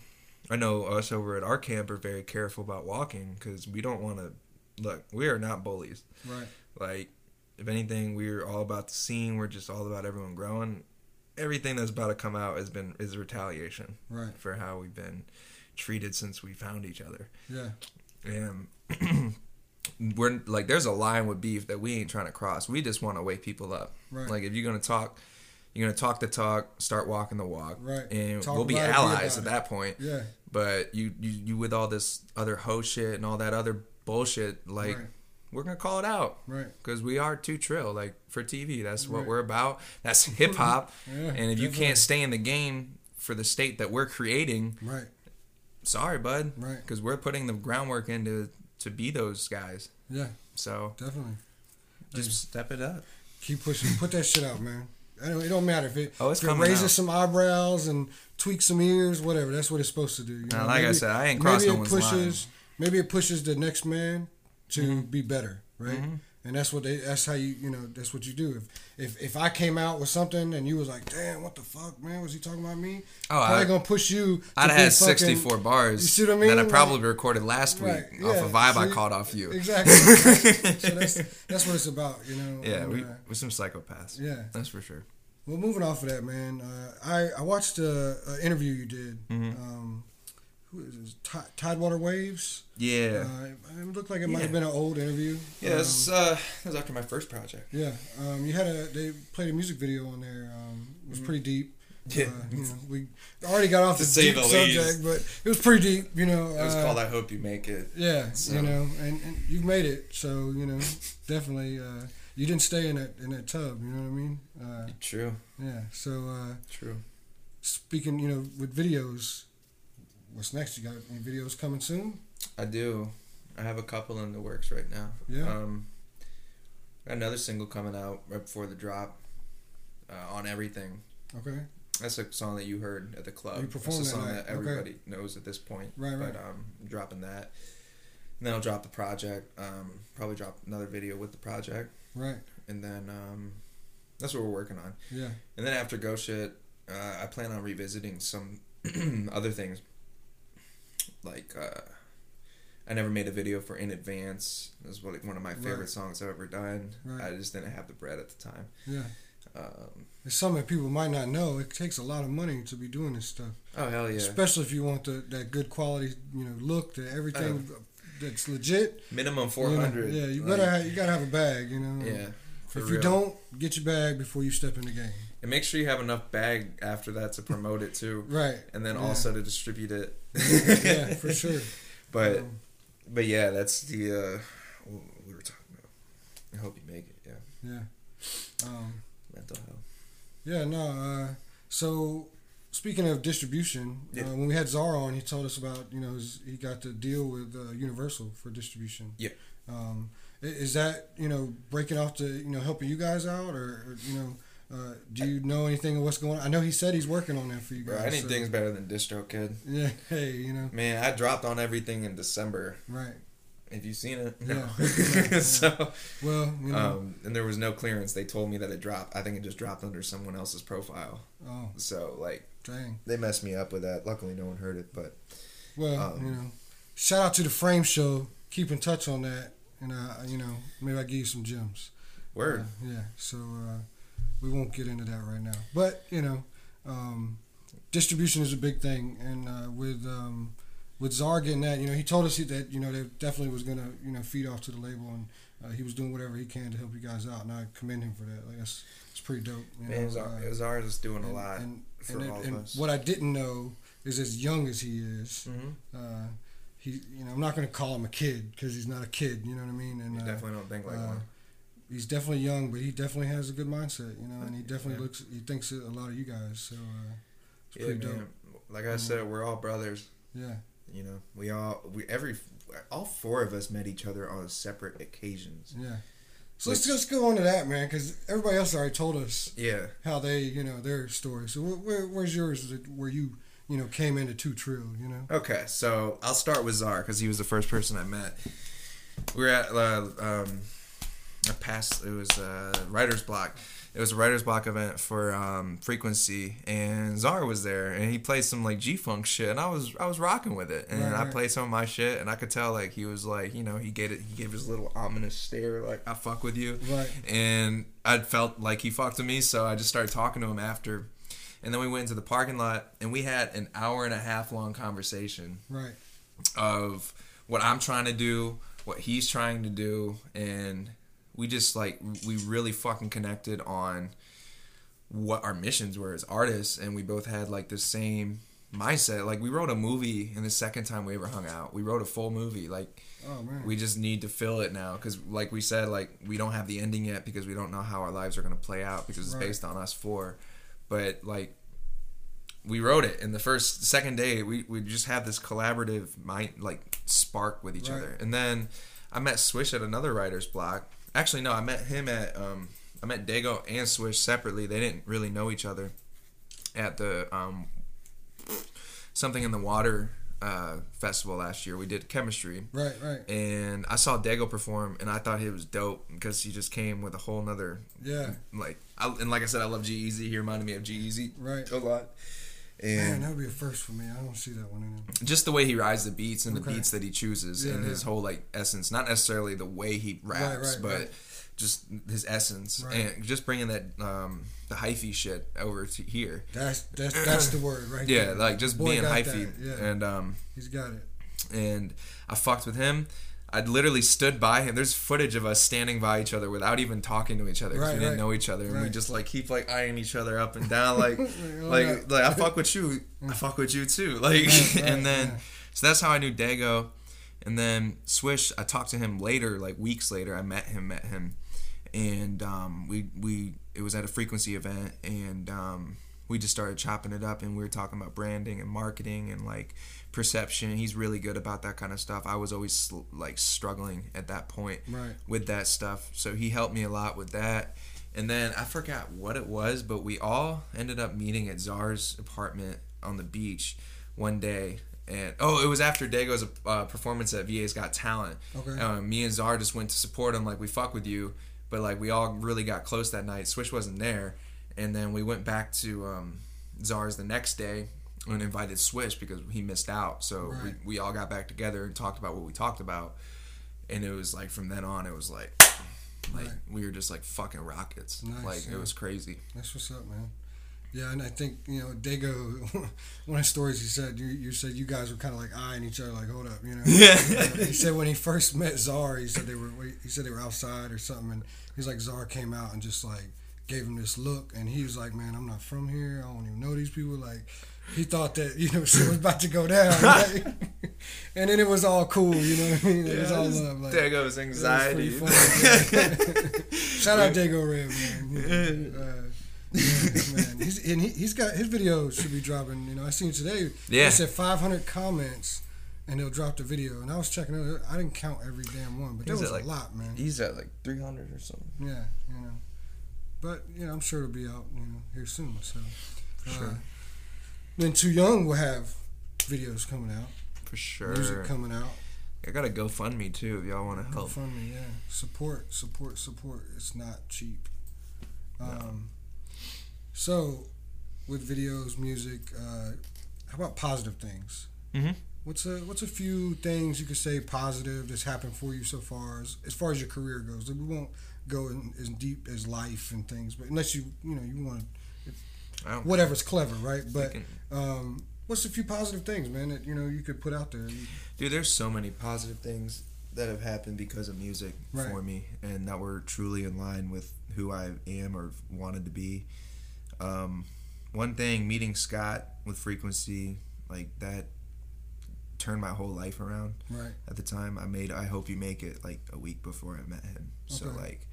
I know us over at our camp are very careful about walking because we don't want to. Look, we are not bullies. Right. Like, if anything, we're all about the scene. We're just all about everyone growing. Everything that's about to come out has been is retaliation Right. for how we've been treated since we found each other. Yeah. And [CLEARS THROAT] we're like, there's a line with beef that we ain't trying to cross. We just want to wake people up. Right. Like, if you're gonna talk, you're gonna talk the talk, start walking the walk, Right. And Talk we'll be about it, be allies at that point. Yeah. But you, you, you with all this other hoe shit and all that other bullshit, like. Right. We're gonna call it out Right. because we are too trill like for tv that's what we're about that's [LAUGHS] hip-hop [LAUGHS] Yeah, and if you definitely. can't stay in the game for the state that we're creating Right. sorry bud Right. because we're putting the groundwork into to be those guys Yeah. so Definitely. just step it up Keep pushing. Put that shit out, man. I it don't matter if it, Oh, it's if it raises out. some eyebrows and tweaks some ears, whatever. That's what it's supposed to do. You Now, know? like I said, I ain't crossed maybe no it pushes, Maybe it pushes the next man to Mm-hmm. be better, right? And that's what they. That's how you. You know. That's what you do. If if if I came out with something and you was like, "Damn, what the fuck, man? Was he talking about me?" Oh, probably I- gonna push you. to i'd have had fucking- 64 bars You see what I mean? that i probably recorded last week Right, off yeah, a vibe i see? caught off you Exactly. [LAUGHS] so that's that's what it's about, you know. yeah and, we, uh, we're some psychopaths yeah. that's for sure Well, moving off of that, man, uh, I I watched a, a interview you did. Mm-hmm. Um, Tidewater Waves. yeah Uh, it looked like it might have been an old interview. yeah Um, this, uh, that was after my first project yeah. Um, you had a they played a music video on there. Um, it was pretty deep. Mm-hmm. Yeah. Uh, you know, we already got off the deep the subject, but it was pretty deep. You know. it was uh, called i hope you make it Yeah, So- you know, and, and you've made it. So you know, definitely, uh, you didn't stay in that in that tub. You know what I mean? Uh, true yeah. So. Uh, true Speaking, you know, with videos, what's next? You got any videos coming soon? I do. I have a couple in the works right now. Yeah. Um, got another single coming out right before the drop. Uh, on everything. Okay. That's a song that you heard at the club. You performed That's a that song night. that everybody knows at this point. Right, right. But um, I'm dropping that. And then I'll drop the project. Um, probably drop another video with the project, Right. and then um, that's what we're working on. Yeah. And then after Go Shit, uh, I plan on revisiting some [CLEARS THROAT] other things. Like, uh, I never made a video for In Advance. It was like one of my favorite Right. songs I've ever done. Right. I just didn't have the bread at the time. Yeah. Um, It's something people might not know. It takes a lot of money to be doing this stuff, oh, hell yeah. especially if you want the that good quality, you know, look, that everything that's legit. Minimum you know. 400 yeah, you like, better have, you gotta have a bag, you know. Yeah. If real. you don't, get your bag before you step in the game. And make sure you have enough bag after that to promote it too. [LAUGHS] Right. And then Yeah. also to distribute it. Yeah, [LAUGHS] for sure. But Um, but yeah, that's the uh what we were talking about. I hope you make it, yeah. Yeah. Um, Mental health. yeah, no. Uh, so, speaking of distribution, Yeah. uh, when we had Zara on, he told us about, you know, his, he got to deal with uh, Universal for distribution. Yeah. Um, is that, you know, breaking off to, you know, helping you guys out? Or, or you know, uh, do you know anything of what's going on? I know he said he's working on that for you guys. Bro, anything's so- better than DistroKid. Yeah, [LAUGHS] hey, you know, Man, I dropped on everything in December. right. Have you seen it? Yeah. No. Yeah. [LAUGHS] [LAUGHS] so Well, you know, um and there was no clearance. They told me that it dropped. I think it just dropped under someone else's profile. oh, So like dang. they messed me up with that. Luckily no one heard it, but Well, Um, you know, shout out to the Frame Show. Keep in touch on that, and uh, you know, maybe I give you some gems. word. Uh, yeah. So uh, we won't get into that right now, but you know, um, distribution is a big thing, and uh, with um, with Czar getting that, you know, he told us that you know they definitely was gonna you know feed off to the label, and uh, he was doing whatever he can to help you guys out, and I commend him for that. Like that's it's pretty dope. You Man, know, Czar, uh, is doing a lot and, for and, all and of us. what I didn't know is as young as he is, hmm uh, he you know I'm not going to call him a kid because he's not a kid. You know what I mean? And You uh, definitely don't think like uh, one. He's definitely young, but he definitely has a good mindset. You know, and he definitely Yeah. looks he thinks a lot of you guys. So uh, it's Yeah, pretty man. Like I said, we're all brothers. Yeah, You know, we all we every all four of us met each other on separate occasions. yeah. So let's just go on to that, man, because everybody else already told us Yeah, how they, you know, their story. So where where's yours? Where you, you know, came into Too Trill, you know? Okay, so I'll start with Czar because he was the first person I met. We were at uh, um, a past. It was a writer's block. It was a writer's block event for um, Frequency, and Czar was there, and he played some like G Funk shit, and I was I was rocking with it, and Right, I right. played some of my shit, and I could tell like he was like you know he gave it he gave his little ominous stare like I fuck with you, Right. and I felt like he fucked with me, so I just started talking to him after. And then we went into the parking lot and we had an hour and a half long conversation Right. of what I'm trying to do, what he's trying to do, and we just like we really fucking connected on what our missions were as artists and we both had like the same mindset. Like we wrote a movie and the second time we ever hung out. We wrote a full movie. Like Oh man. we just need to fill it now because like we said like we don't have the ending yet because we don't know how our lives are going to play out because it's Right. based on us four but like we wrote it and the first second day we, we just had this collaborative mind like spark with each Right. other and then i met swish at another writer's block actually no i met him at um i met dago and swish separately they didn't really know each other at the um something in the water uh, festival last year we did chemistry right. Right. and I saw Dago perform, and I thought he was dope because he just came with a whole nother Yeah. like. I, and like I said, I love G-Eazy. He reminded me of G-Eazy Right. a lot, Man, that would be a first for me. I don't see that one in him. just the way he rides the beats and the beats that he chooses, Yeah, and yeah. his whole like essence. Not necessarily the way he raps, right, but right. just his essence, Right. and just bringing that um, the hyphy shit over to here. That's that's that's the word right Yeah, there. like just Boy being hyphy, Yeah, and um, he's got it. and I fucked with him. I literally stood by him. There's footage of us standing by each other without even talking to each other 'cause Right, we didn't right. know each other, and we just like keep like eyeing each other up and down, like [LAUGHS] like like I fuck with you, I fuck with you too, like Right, [LAUGHS] right, and then yeah. so that's how I knew Dago, and then Swish. I talked to him later, like weeks later. I met him, met him, and um, we we it was at a frequency event, and um, we just started chopping it up, and we were talking about branding and marketing and like perception. He's really good about that kind of stuff. I was always like struggling at that point Right. with that stuff, so he helped me a lot with that. And then I forgot what it was, but we all ended up meeting at Czar's apartment on the beach one day. And oh, it was after Dago's uh, performance at VA's Got Talent. Okay. Um, me and Czar just went to support him, like we fuck with you, but like we all really got close that night. Swish wasn't there, and then we went back to um, Czar's the next day and invited Swish because he missed out. So Right. we, we all got back together and talked about what we talked about, and it was like from then on, it was like [SNIFFS] like Right. we were just like fucking rockets. Nice, like yeah. it was crazy. That's what's up, man. Yeah, and I think you know Dago. [LAUGHS] One of the stories he said, you, you said you guys were kind of like eyeing each other, like hold up, you know. Yeah. [LAUGHS] He said when he first met Czar, he said they were he said they were outside or something, and he's like Czar came out and just like gave him this look, and he was like, man, I'm not from here. I don't even know these people. Like he thought that you know [LAUGHS] shit was about to go down, [LAUGHS] right? [LAUGHS] and then it was all cool, you know what I mean? It was all love. Like, there goes it was anxiety. funny. Shout out Dago Red, man. Uh, yeah, man. He's and he, he's got his videos should be dropping. You know, I seen today. Yeah. He said 500 comments, and they'll drop the video. And I was checking it. I didn't count every damn one, but there He's was like- a lot, man. He's at like 300 or something. Yeah, you know. But you know, I'm sure it'll be out, you know, here soon. So. For uh, sure. Then Tuu Yung will have videos coming out, For sure. music coming out. I got a GoFundMe too if y'all want to help. GoFundMe, yeah. Support, support, support. It's not cheap. Um, so, with videos, music, uh, how about positive things? Mhm. What's a what's a few things you could say positive that's happened for you so far as as far as your career goes? We won't go in, as deep as life and things, but unless you you know you want I whatever's clever, right? But um, what's a few positive things, man, that you know you could put out there? Dude, there's so many positive things that have happened because of music Right. for me, and that were truly in line with who I am or wanted to be. Um, one thing, meeting Scott with Frequency, like that, turned my whole life around. Right. At the time, I made "I Hope You Make It" like a week before I met him. So like,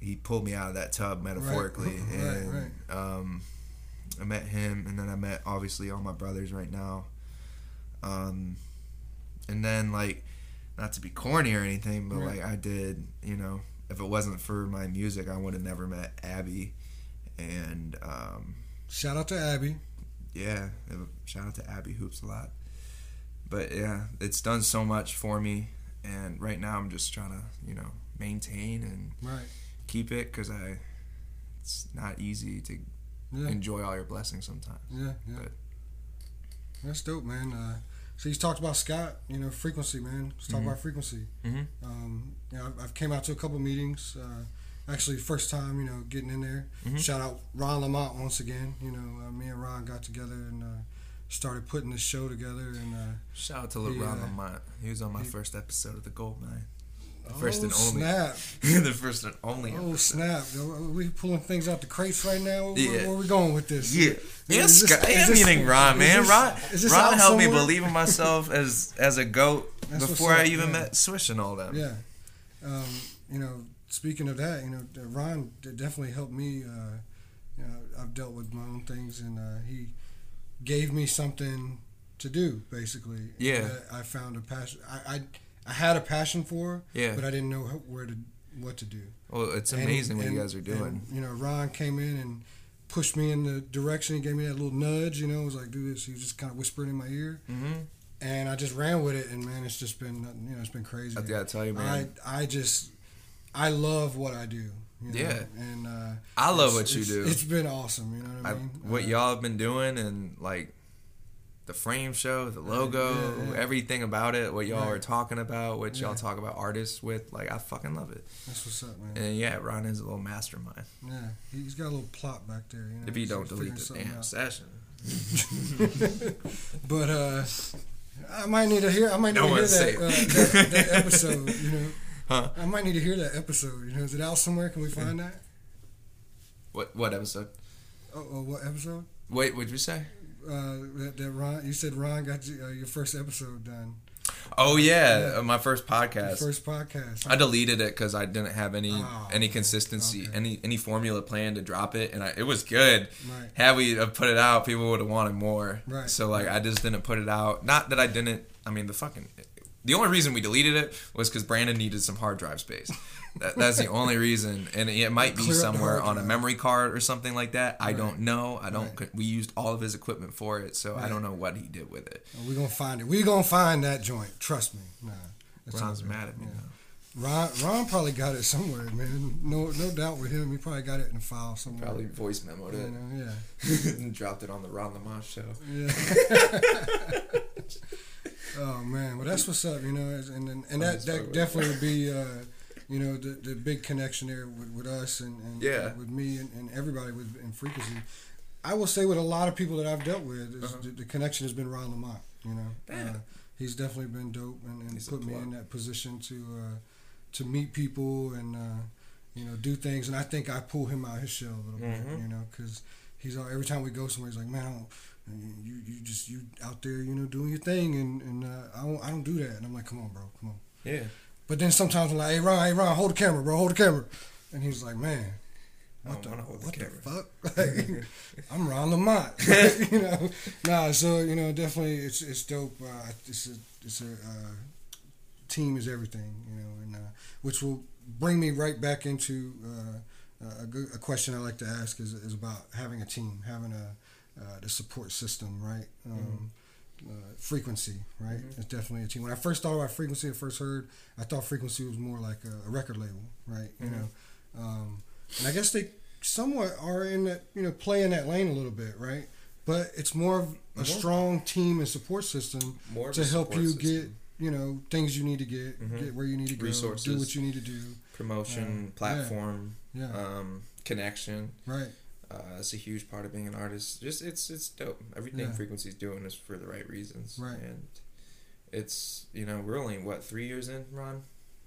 he pulled me out of that tub metaphorically, [LAUGHS] Right, and um, I met him, and then I met obviously all my brothers right now. Um, and then like, not to be corny or anything, but Right. like I did, you know, if it wasn't for my music, I would have never met Abby, and um, Shout out to Abby. yeah, shout out to Abby Hoops a lot. But yeah, it's done so much for me, and right now I'm just trying to, you know, maintain and Right. Keep it because I, it's not easy to Yeah. enjoy all your blessings sometimes. Yeah, yeah. But- That's dope, man. Uh, so he's talked about Scott, you know, frequency, man. Let's talk Mhm. about frequency. Mm-hmm. Um, you know, I've, I've came out to a couple meetings. Uh, actually, first time, you know, getting in there. Mhm. Shout out Ron Lamont once again. You know, uh, me and Ron got together and uh, started putting this show together. And uh, Shout out to LeBron Yeah. Lamont. He was on my He- first episode of the Gold Nine. The first oh, and only. snap! [LAUGHS] the first and only. Oh episode. snap! Are we pulling things out the crates right now? Where, Yeah. where we going with this? Yeah, yeah, Is this- I'm this- meeting Ron, man. this- Ron, Ron helped me believe in myself [LAUGHS] as as a goat That's before I even yeah. met Swish and all them. Yeah. Um, you know, speaking of that, you know, uh, Ron definitely helped me. Uh, you know, I've dealt with my own things, and uh, he gave me something to do, basically. Yeah. I found a passion. I, I I had a passion for, Yeah. but I didn't know where to what to do. Well, it's And- amazing what and- you guys are doing. and, you know, Ron came in and pushed me in the direction. He gave me that little nudge. You know, was like, "Do this." He was just kind of whispering in my ear, mm-hmm. and I just ran with it. And man, it's just been you know, it's been crazy. I gotta tell you, man. I just I love what I do. You know? Yeah. and uh, I, love what you do. It's been awesome. You know what I I, mean? what Uh, y'all have been doing and like the frame show, the logo, yeah, yeah. everything about it, what y'all Right. are talking about, what y'all Yeah. talk about artists with, like I fucking love it. That's what's up, man. And yeah, Ron is a little mastermind. Yeah, he's got a little plot back there. You know, If you don't delete the damn out. session, [LAUGHS] but uh, I might need to hear. I might need Don't to hear that, uh, that that episode. [LAUGHS] You know, huh? I might need to hear that episode. You know, is it out somewhere? Can we find that? What what episode? Oh, oh what episode? Wait, what'd you say? Uh, that, that Ron. You said Ron got you, uh, your first episode done. Oh yeah, Yeah. uh, my first Your podcast. first podcast. I deleted it because I didn't have any Oh, any consistency, Okay. any any formula plan to drop it, and I, it was good. Right. Had we have put it out, people would have wanted more. Right. So like, I just didn't put it out. Not that I didn't. I mean, the fucking. The only reason we deleted it was because Brandon needed some hard drive space. That, that's the only reason, and it might be Clear up the somewhere on a memory card or something like that. I Right. don't know. I don't. Right. We used all of his equipment for it, so I don't know what he did with it. We're gonna find it. We're gonna find that joint. Trust me. Nah. Ron's mad at me Yeah. Ron, Ron probably got it somewhere, man. No, no doubt with him. He probably got it in a file somewhere. Probably voice memoed it know, yeah. and [LAUGHS] dropped it on the Ron Lamont show. Yeah. [LAUGHS] [LAUGHS] oh man, well that's what's up, you know, and and, and that that definitely would be, uh, you know, the the big connection there with, with us and, and Yeah. with me and, and everybody with in frequency. I will say with a lot of people that I've dealt with, is the, the connection has been Ron Lamont. You know, uh, he's definitely been dope and, and put me in that position to uh, to meet people and uh, you know do things. And I think I pull him out of his shell a little bit. You know, because he's all, every time we go somewhere, he's like, man, You you just you out there, you know, doing your thing, and and uh, I don't I don't do that. And I'm like, come on, bro, come on. Yeah. But then sometimes I'm like, hey Ron, hey Ron, hold the camera, bro, hold the camera. And he's like, man, I what don't the, the what the camera. fuck? [LAUGHS] Like, I'm Ron Lamont. [LAUGHS] [LAUGHS] you know, nah. So you know, definitely, it's it's dope. Uh, it's a it's a uh, team is everything. You know, and uh, which will bring me right back into uh, a, good, a question I like to ask is is about having a team, having a uh, the support system, right? Um, uh, frequency, right? It's definitely a team. When I first thought about frequency, I first heard, I thought frequency was more like a, a record label, right? You know, um, and I guess they somewhat are in that, you know, play in that lane a little bit, right? But it's more of a strong team and support system More to help you system. get, you know, things you need to get, get where you need to go, do what you need to do. Promotion, Uh, platform, Yeah, um, connection. right. Uh, that's a huge part of being an artist. Just it's it's dope. Everything Yeah. Frequency's doing is for the right reasons. Right. And it's you know we're only what three years in, Ron,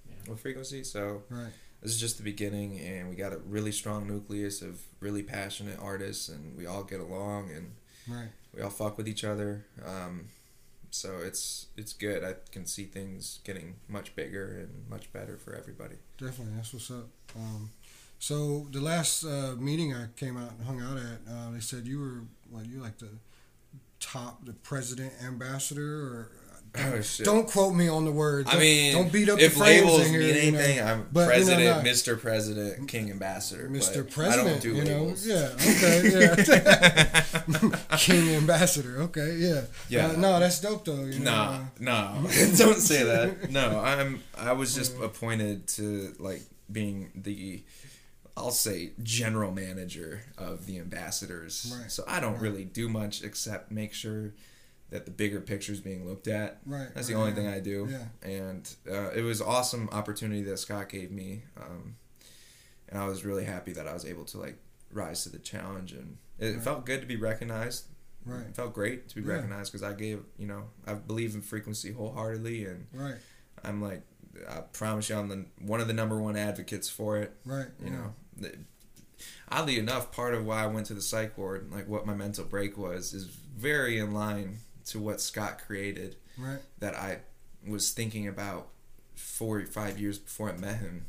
yeah. with Frequency. So Right. this is just the beginning, and we got a really strong nucleus of really passionate artists, and we all get along, and Right. we all fuck with each other. Um, so it's it's good. I can see things getting much bigger and much better for everybody. Definitely, that's what's up. Um, so the last uh, meeting I came out and hung out at, uh, they said you were well, you like the top, the president ambassador, or [LAUGHS] Oh, shit. don't quote me on the words. I Don't- mean, don't beat up if the labels in here, mean you know. anything, I'm But, you know, president, Mr. President, King Ambassador. Mr. President, I don't do you know, labels. yeah, okay, yeah, [LAUGHS] [LAUGHS] King Ambassador, okay, yeah, Yeah. Uh, no, that's dope though. You know, Nah, uh, no, don't say that. No, I'm. I was just appointed to like being the, I'll say general manager of the ambassadors. Right, So I don't right. really do much except make sure that the bigger picture is being looked at. Right, That's the right, only thing I do. Yeah. And uh, it was awesome opportunity that Scott gave me, um, and I was really happy that I was able to like rise to the challenge, and it felt good to be recognized. Right. It felt great to be Yeah. recognized because I gave, you know, I believe in frequency wholeheartedly, and right, I'm like, I promise you, I'm the one of the number one advocates for it. right, You yeah. know, The- oddly enough, part of why I went to the psych ward, like what my mental break was, is very in line to what Scott created right, that I was thinking about four or five years before I met him.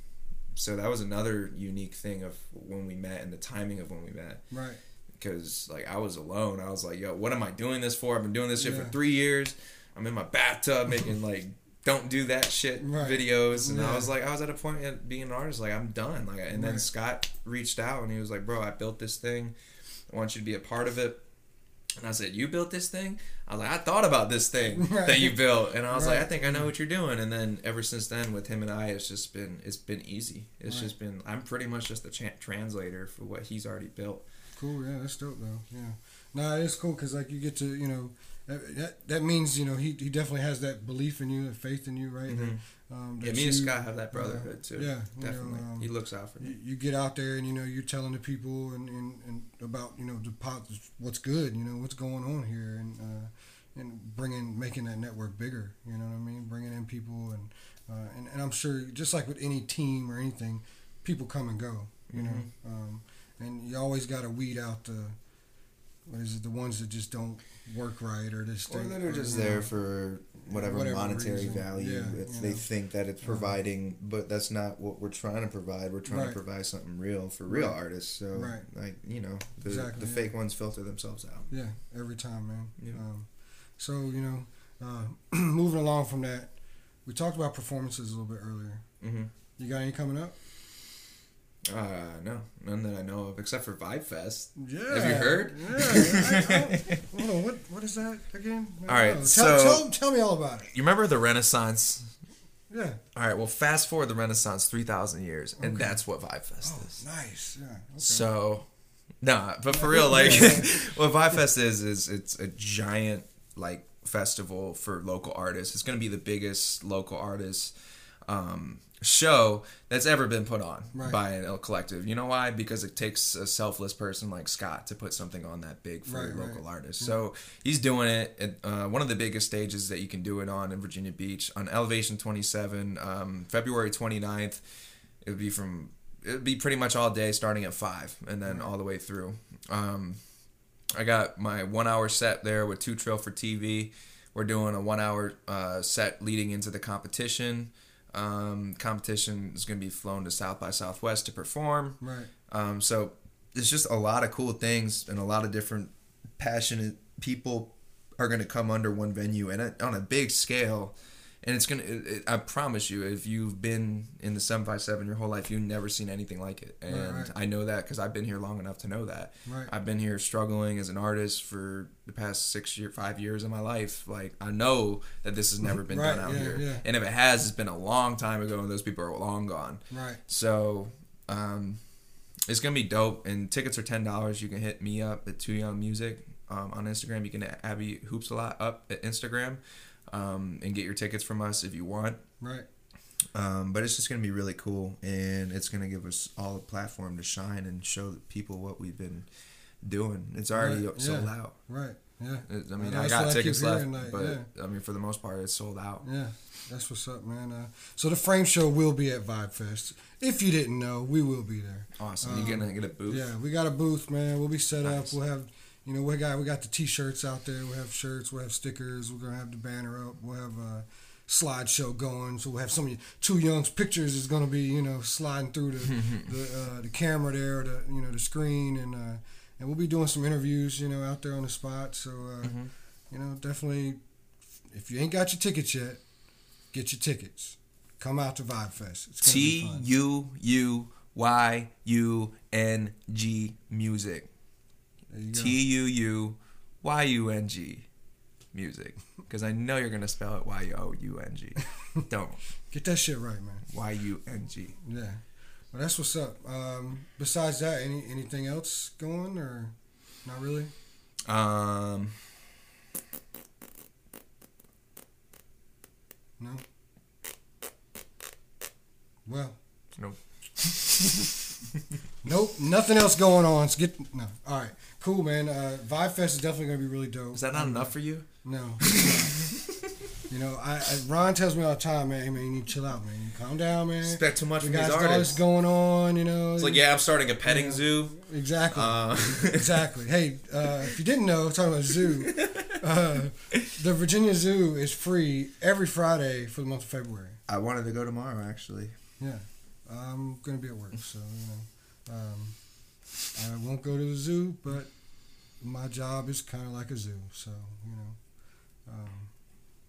So that was another unique thing of when we met and the timing of when we met right, because like I was alone. I was like, "Yo, what am I doing this for? I've been doing this shit Yeah. for three years. I'm in my bathtub making like don't do that shit Right. videos." And Yeah. I was like, I was at a point at being an artist, like I'm done. Like, and then Right. Scott reached out and he was like, "Bro, I built this thing. I want you to be a part of it." And I said, "You built this thing?" I was like, "I thought about this thing [LAUGHS] Right. that you built," and I was like, "I think I know what you're doing." And then ever since then, with him and I, it's just been it's been easy. It's just been I'm pretty much just the cha- translator for what he's already built. Cool, yeah, that's dope though. Yeah, nah, it's cool because like you get to you know that, that that means you know he he definitely has that belief in you, that faith in you, right? That, um, Yeah, me and Scott have that brotherhood too. yeah, you know, definitely. um, he looks out for me. You, you get out there and you know you're telling the people and, and, and about you know the pot, what's good, you know what's going on here, and uh, and bringing making that network bigger. You know what I mean? Bringing in people and uh, and and I'm sure just like with any team or anything, people come and go. You know, Mm-hmm. um, and you always got to weed out the what is it the ones that just don't work right or just Or that are just you know, there for whatever, whatever monetary reason. value Yeah, that you they know. think that it's providing, but that's not what we're trying to provide. We're trying Right. to provide something real for real Right. artists. So, Right. like you know, the, Exactly, the yeah. fake ones filter themselves out. Yeah, every time, man. Yeah. Um, so you know, uh, [CLEARS THROAT] moving along from that, we talked about performances a little bit earlier. Mm-hmm. You got any coming up? Uh, no, none that I know of, except for VibeFest. Yeah. Have you heard? Yeah. I- [LAUGHS] I- hold on. What what is that again? All right, tell, so- tell, tell me all about it. You remember the Renaissance? Yeah. All right, well, fast forward the Renaissance three thousand years, and that's what VibeFest Oh, is. nice. Yeah. Okay. So, nah, but for real, [LAUGHS] like [LAUGHS] what VibeFest is is it's a giant like festival for local artists. It's gonna be the biggest local artists. um, show that's ever been put on Right. by an ill collective. You know why? Because it takes a selfless person like Scott to put something on that big for Right, a local right. artist. So he's doing it at uh, one of the biggest stages that you can do it on in Virginia Beach on Elevation 27, um, February 29th. It would be from it would be pretty much all day starting at five and then all the way through. Um, I got my one hour set there with Too Trill for TV. We're doing a one hour uh, set leading into the competition. Um, competition is going to be flown to South by Southwest to perform. Right. Um, so it's just a lot of cool things and a lot of different passionate people are going to come under one venue and on a big scale. And it's gonna. It, it, I promise you, if you've been in the seven five seven your whole life, you've never seen anything like it. And Right, right. I know that because I've been here long enough to know that. Right. I've been here struggling as an artist for the past six year, five years of my life. Like I know that this has never been done out yeah, here, yeah. and if it has, it's been a long time ago, and those people are long gone. Right. So, um, it's gonna be dope. And tickets are ten dollars. You can hit me up at Tuu Yung Music um, on Instagram. You can Abby Hoops a lot up at Instagram, um, and get your tickets from us if you want. Right. Um, but it's just gonna be really cool, and it's gonna give us all a platform to shine and show people what we've been doing. It's already Right, sold yeah. out. Right. Yeah. I mean, I got tickets left, like, but yeah. I mean, for the most part, it's sold out. Yeah, that's what's up, man. Uh, so the frame show will be at VibeFest. If you didn't know, we will be there. Awesome. Um, you gonna get a booth? Yeah, we got a booth, man. We'll be set Nice. up. We'll have, you know, we got we got the t-shirts out there. We have shirts. We'll have stickers. We're gonna have the banner up. We'll have a slideshow going. So we'll have some of you, Tuu Yungs pictures is gonna be, you know, sliding through the [LAUGHS] the, uh, the camera there, the you know the screen, and uh, and we'll be doing some interviews, you know, out there on the spot. So uh, Mm-hmm. you know, definitely, if you ain't got your tickets yet, get your tickets. Come out to VibeFest. Be U U Y U N G music. T U U Y U N G music. Because I know you're gonna spell it Y O U N G. [LAUGHS] Don't Get that shit right, man. Y U N G. Yeah. Well, that's what's up. Um, besides that, any anything else going or not really? Um, No. Well. Nope. [LAUGHS] Nope. Nothing else going on. So get no. All right. Cool, man. Uh, VibeFest is definitely gonna be really dope. is that not enough for you? No. [LAUGHS] you know, I, I Ron tells me all the time, man. Hey, man, you need to chill out, man. Calm down, man. Expect too much We from got these all this going on, you know. It's like, yeah, I'm starting a petting Yeah. zoo. Exactly. Uh, [LAUGHS] exactly. Hey, uh, if you didn't know, talking about zoo, uh, the Virginia Zoo is free every Friday for the month of February. I wanted to go tomorrow, actually. Yeah, I'm gonna be at work, so you know, um, I won't go to the zoo, but my job is kind of like a zoo, so you know, um,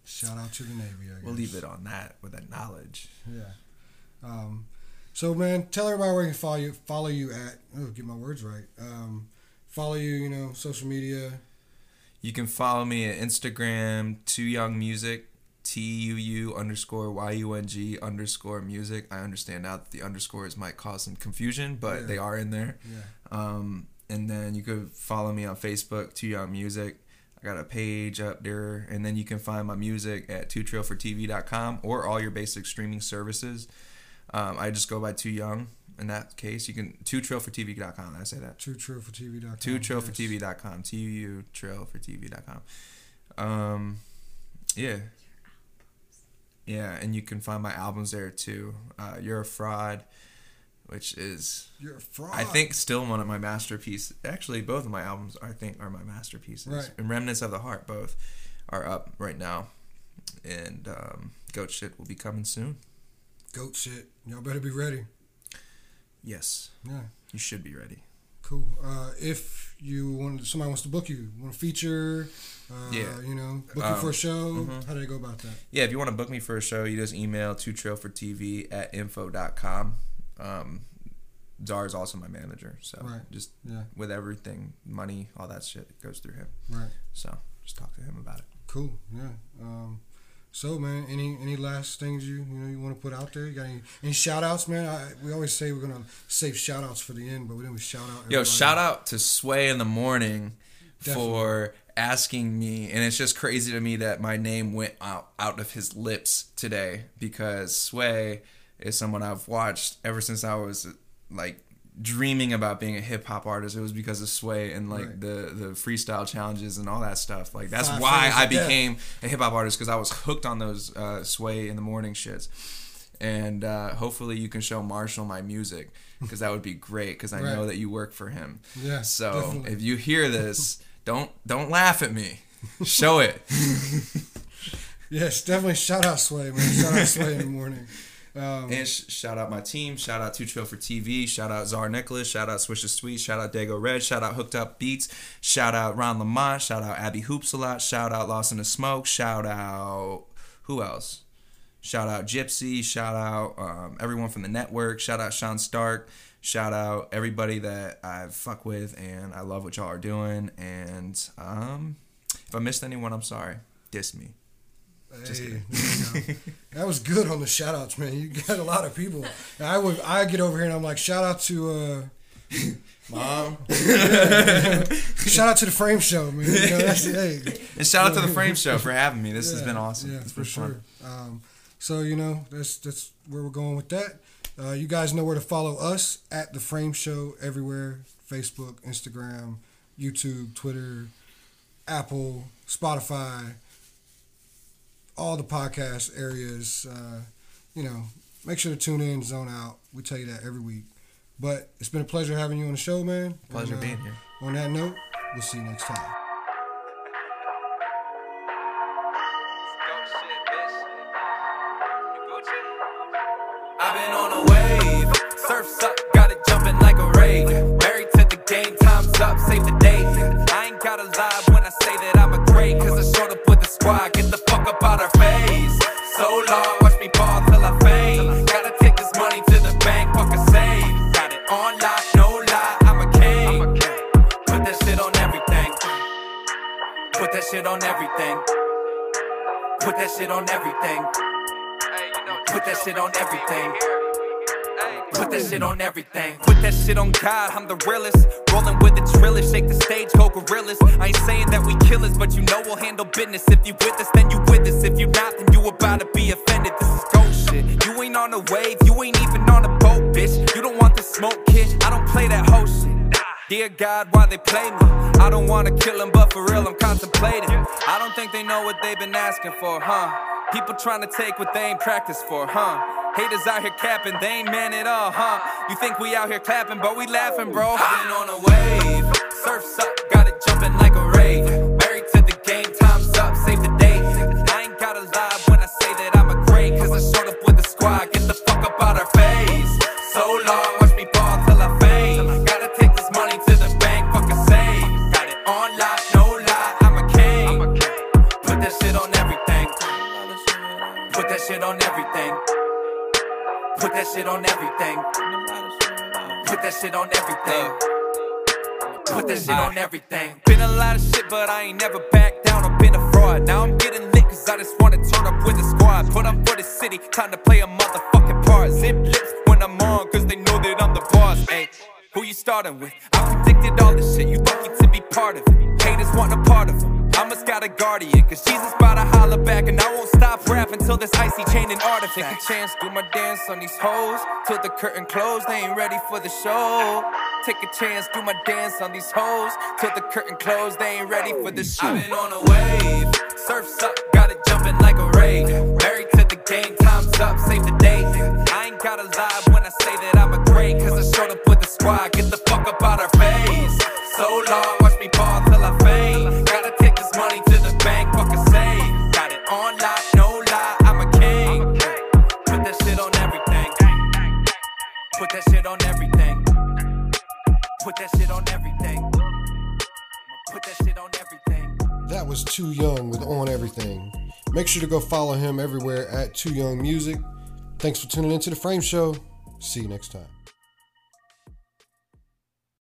shout out to the Navy. I guess. We'll leave it on that with that knowledge. Yeah. Um, so man, tell everybody where you can follow you. Follow you at. Oh, get my words right. Um, follow you. You know, social media. You can follow me at Instagram, Tuu Yung Music, T U U underscore Y U N G underscore music. I understand now that the underscores might cause some confusion, but Yeah. they are in there. Yeah. Um, and then you could follow me on Facebook, Tuu Yung Music. I got a page up there, and then you can find my music at twotrailfortv.com or all your basic streaming services. Um, I just go by Tuu Yung. In that case, you can twotrailfortv.com. Did I say that? True True for TV.com. Two yes. trailfortv.com. T U U trail for TV.com. Um, yeah. Yeah, and you can find my albums there too. Uh, You're a Fraud, which is, You're a fraud. I think, still one of my masterpieces. Actually, both of my albums, I think, are my masterpieces. Right. And Remnants of the Heart, both, are up right now. And um, Goat Shit will be coming soon. goat shit. Y'all better be ready. Yes, Yeah. you should be ready. Cool. Uh, if you want, somebody wants to book you, want a feature, uh, Yeah. you know, book you Um, for a show. mhm. How do they go about that? Yeah, if you want to book me for a show, you just email Too Trill for TV at info.com. Um, Czar is also my manager. So Right. just Yeah. with everything, money, all that shit goes through him. Right. So just talk to him about it. Cool. Yeah. Um, so man, any any last things you you know you want to put out there? You got any any shout outs, man? I, we always say we're gonna save shout outs for the end, but we didn't shout out. Yo, shout out to Sway in the morning Definitely. for asking me, and it's just crazy to me that my name went out, out of his lips today because Sway is someone I've watched ever since I was like dreaming about being a hip hop artist. It was because of Sway and like Right. the the freestyle challenges and all that stuff. Like that's Five why I of Death. became a hip hop artist because I was hooked on those uh, Sway in the morning shits. And uh, hopefully you can show Marshall my music because that would be great because I know that you work for him. Yeah, So definitely. if you hear this, [LAUGHS] don't don't laugh at me. Show it. [LAUGHS] Yes, definitely. Shout out Sway, man. Shout out Sway in the morning. Um, And sh- shout out my team. Shout out Too Trill for TV. Shout out Czar Nicholas. Shout out Swish the Sweet. Shout out Dago Red. Shout out Hooked Up Beats. Shout out Ron Lamont. Shout out Abby Hoops a lot. Shout out Lost in the Smoke. Shout out who else? Shout out Gypsy. Shout out um, everyone from the network. Shout out Sean Stark. Shout out everybody that I've fuck with and I love what y'all are doing. And um, if I missed anyone, I'm sorry. Diss me. Just Hey, kidding. you go. [LAUGHS] that was good on the shout outs, man. You got a lot of people. I would I get over here and I'm like, shout out to uh [LAUGHS] Mom. shout out to the frame show, man. You know, that's, hey, And shout out to the Frame Show for having me. This has been awesome. Yeah, It's for been sure. Um, so you know that's that's where we're going with that. Uh, you guys know where to follow us at the Frame Show everywhere: Facebook, Instagram, YouTube, Twitter, Apple, Spotify, all the podcast areas. Uh, you know, make sure to tune in, zone out. We tell you that every week. But it's been a pleasure having you on the show, man. Pleasure And, uh, being here. On that note, we'll see you next time. I've been on a wave, surfs up, got it jumping like a rave. Married to the game, time's up, save the date. I ain't gotta lie when I say that I'm a great, cause I showed up with the squad, on everything. Put that shit on everything. Put that shit on everything. Put that shit on everything. Put that shit on God, I'm the realest. Rolling with the trillers, shake the stage, go gorillas. I ain't saying that we killers, but you know we'll handle business. If you with us, then you with us. If you not, then you about to be offended. This is ghost shit. You ain't on a wave, you ain't even on a boat, bitch. You don't want the smoke, kid. I don't play that whole shit. Dear God, why they play me? I don't wanna kill them, but for real, I'm contemplating. I don't think they know what they've been asking for, huh? People trying to take what they ain't practiced for, huh? Haters out here capping, they ain't man at all, huh? You think we out here clapping, but we laughing, bro. I've been on a wave, surfs up, got shit on everything. Put that shit on everything. Put that shit on everything. Been a lot of shit, but I ain't never backed down or been a fraud. Now I'm getting lit, cause I just wanna turn up with the squad. Put up for the city, time to play a motherfucking part. Zip lips when I'm on, cause they know that I'm the boss. Hey, who you starting with? I predicted all this shit, you lucky to be part of it. Haters want a part of it. I must got a guardian, cause Jesus bout to holler back, and I won't stop rapping till this icy chain and artifact. Take a chance, do my dance on these hoes, till the curtain close, they ain't ready for the show. Take a chance, do my dance on these hoes, till the curtain close, they ain't ready for the show. I've been on a wave, surfs up, got it jumping like a rave. Married to the game, time's up, save the day. I ain't gotta lie when I say that I'm a great, cause I showed up with the squad, get the fuck up out our face. So long, watch me ball Put that shit on everything. Put that shit on everything. That was Tuu Yung with On Everything. Make sure to go follow him everywhere at Tuu Yung Music. Thanks for tuning into the Frame Show. See you next time.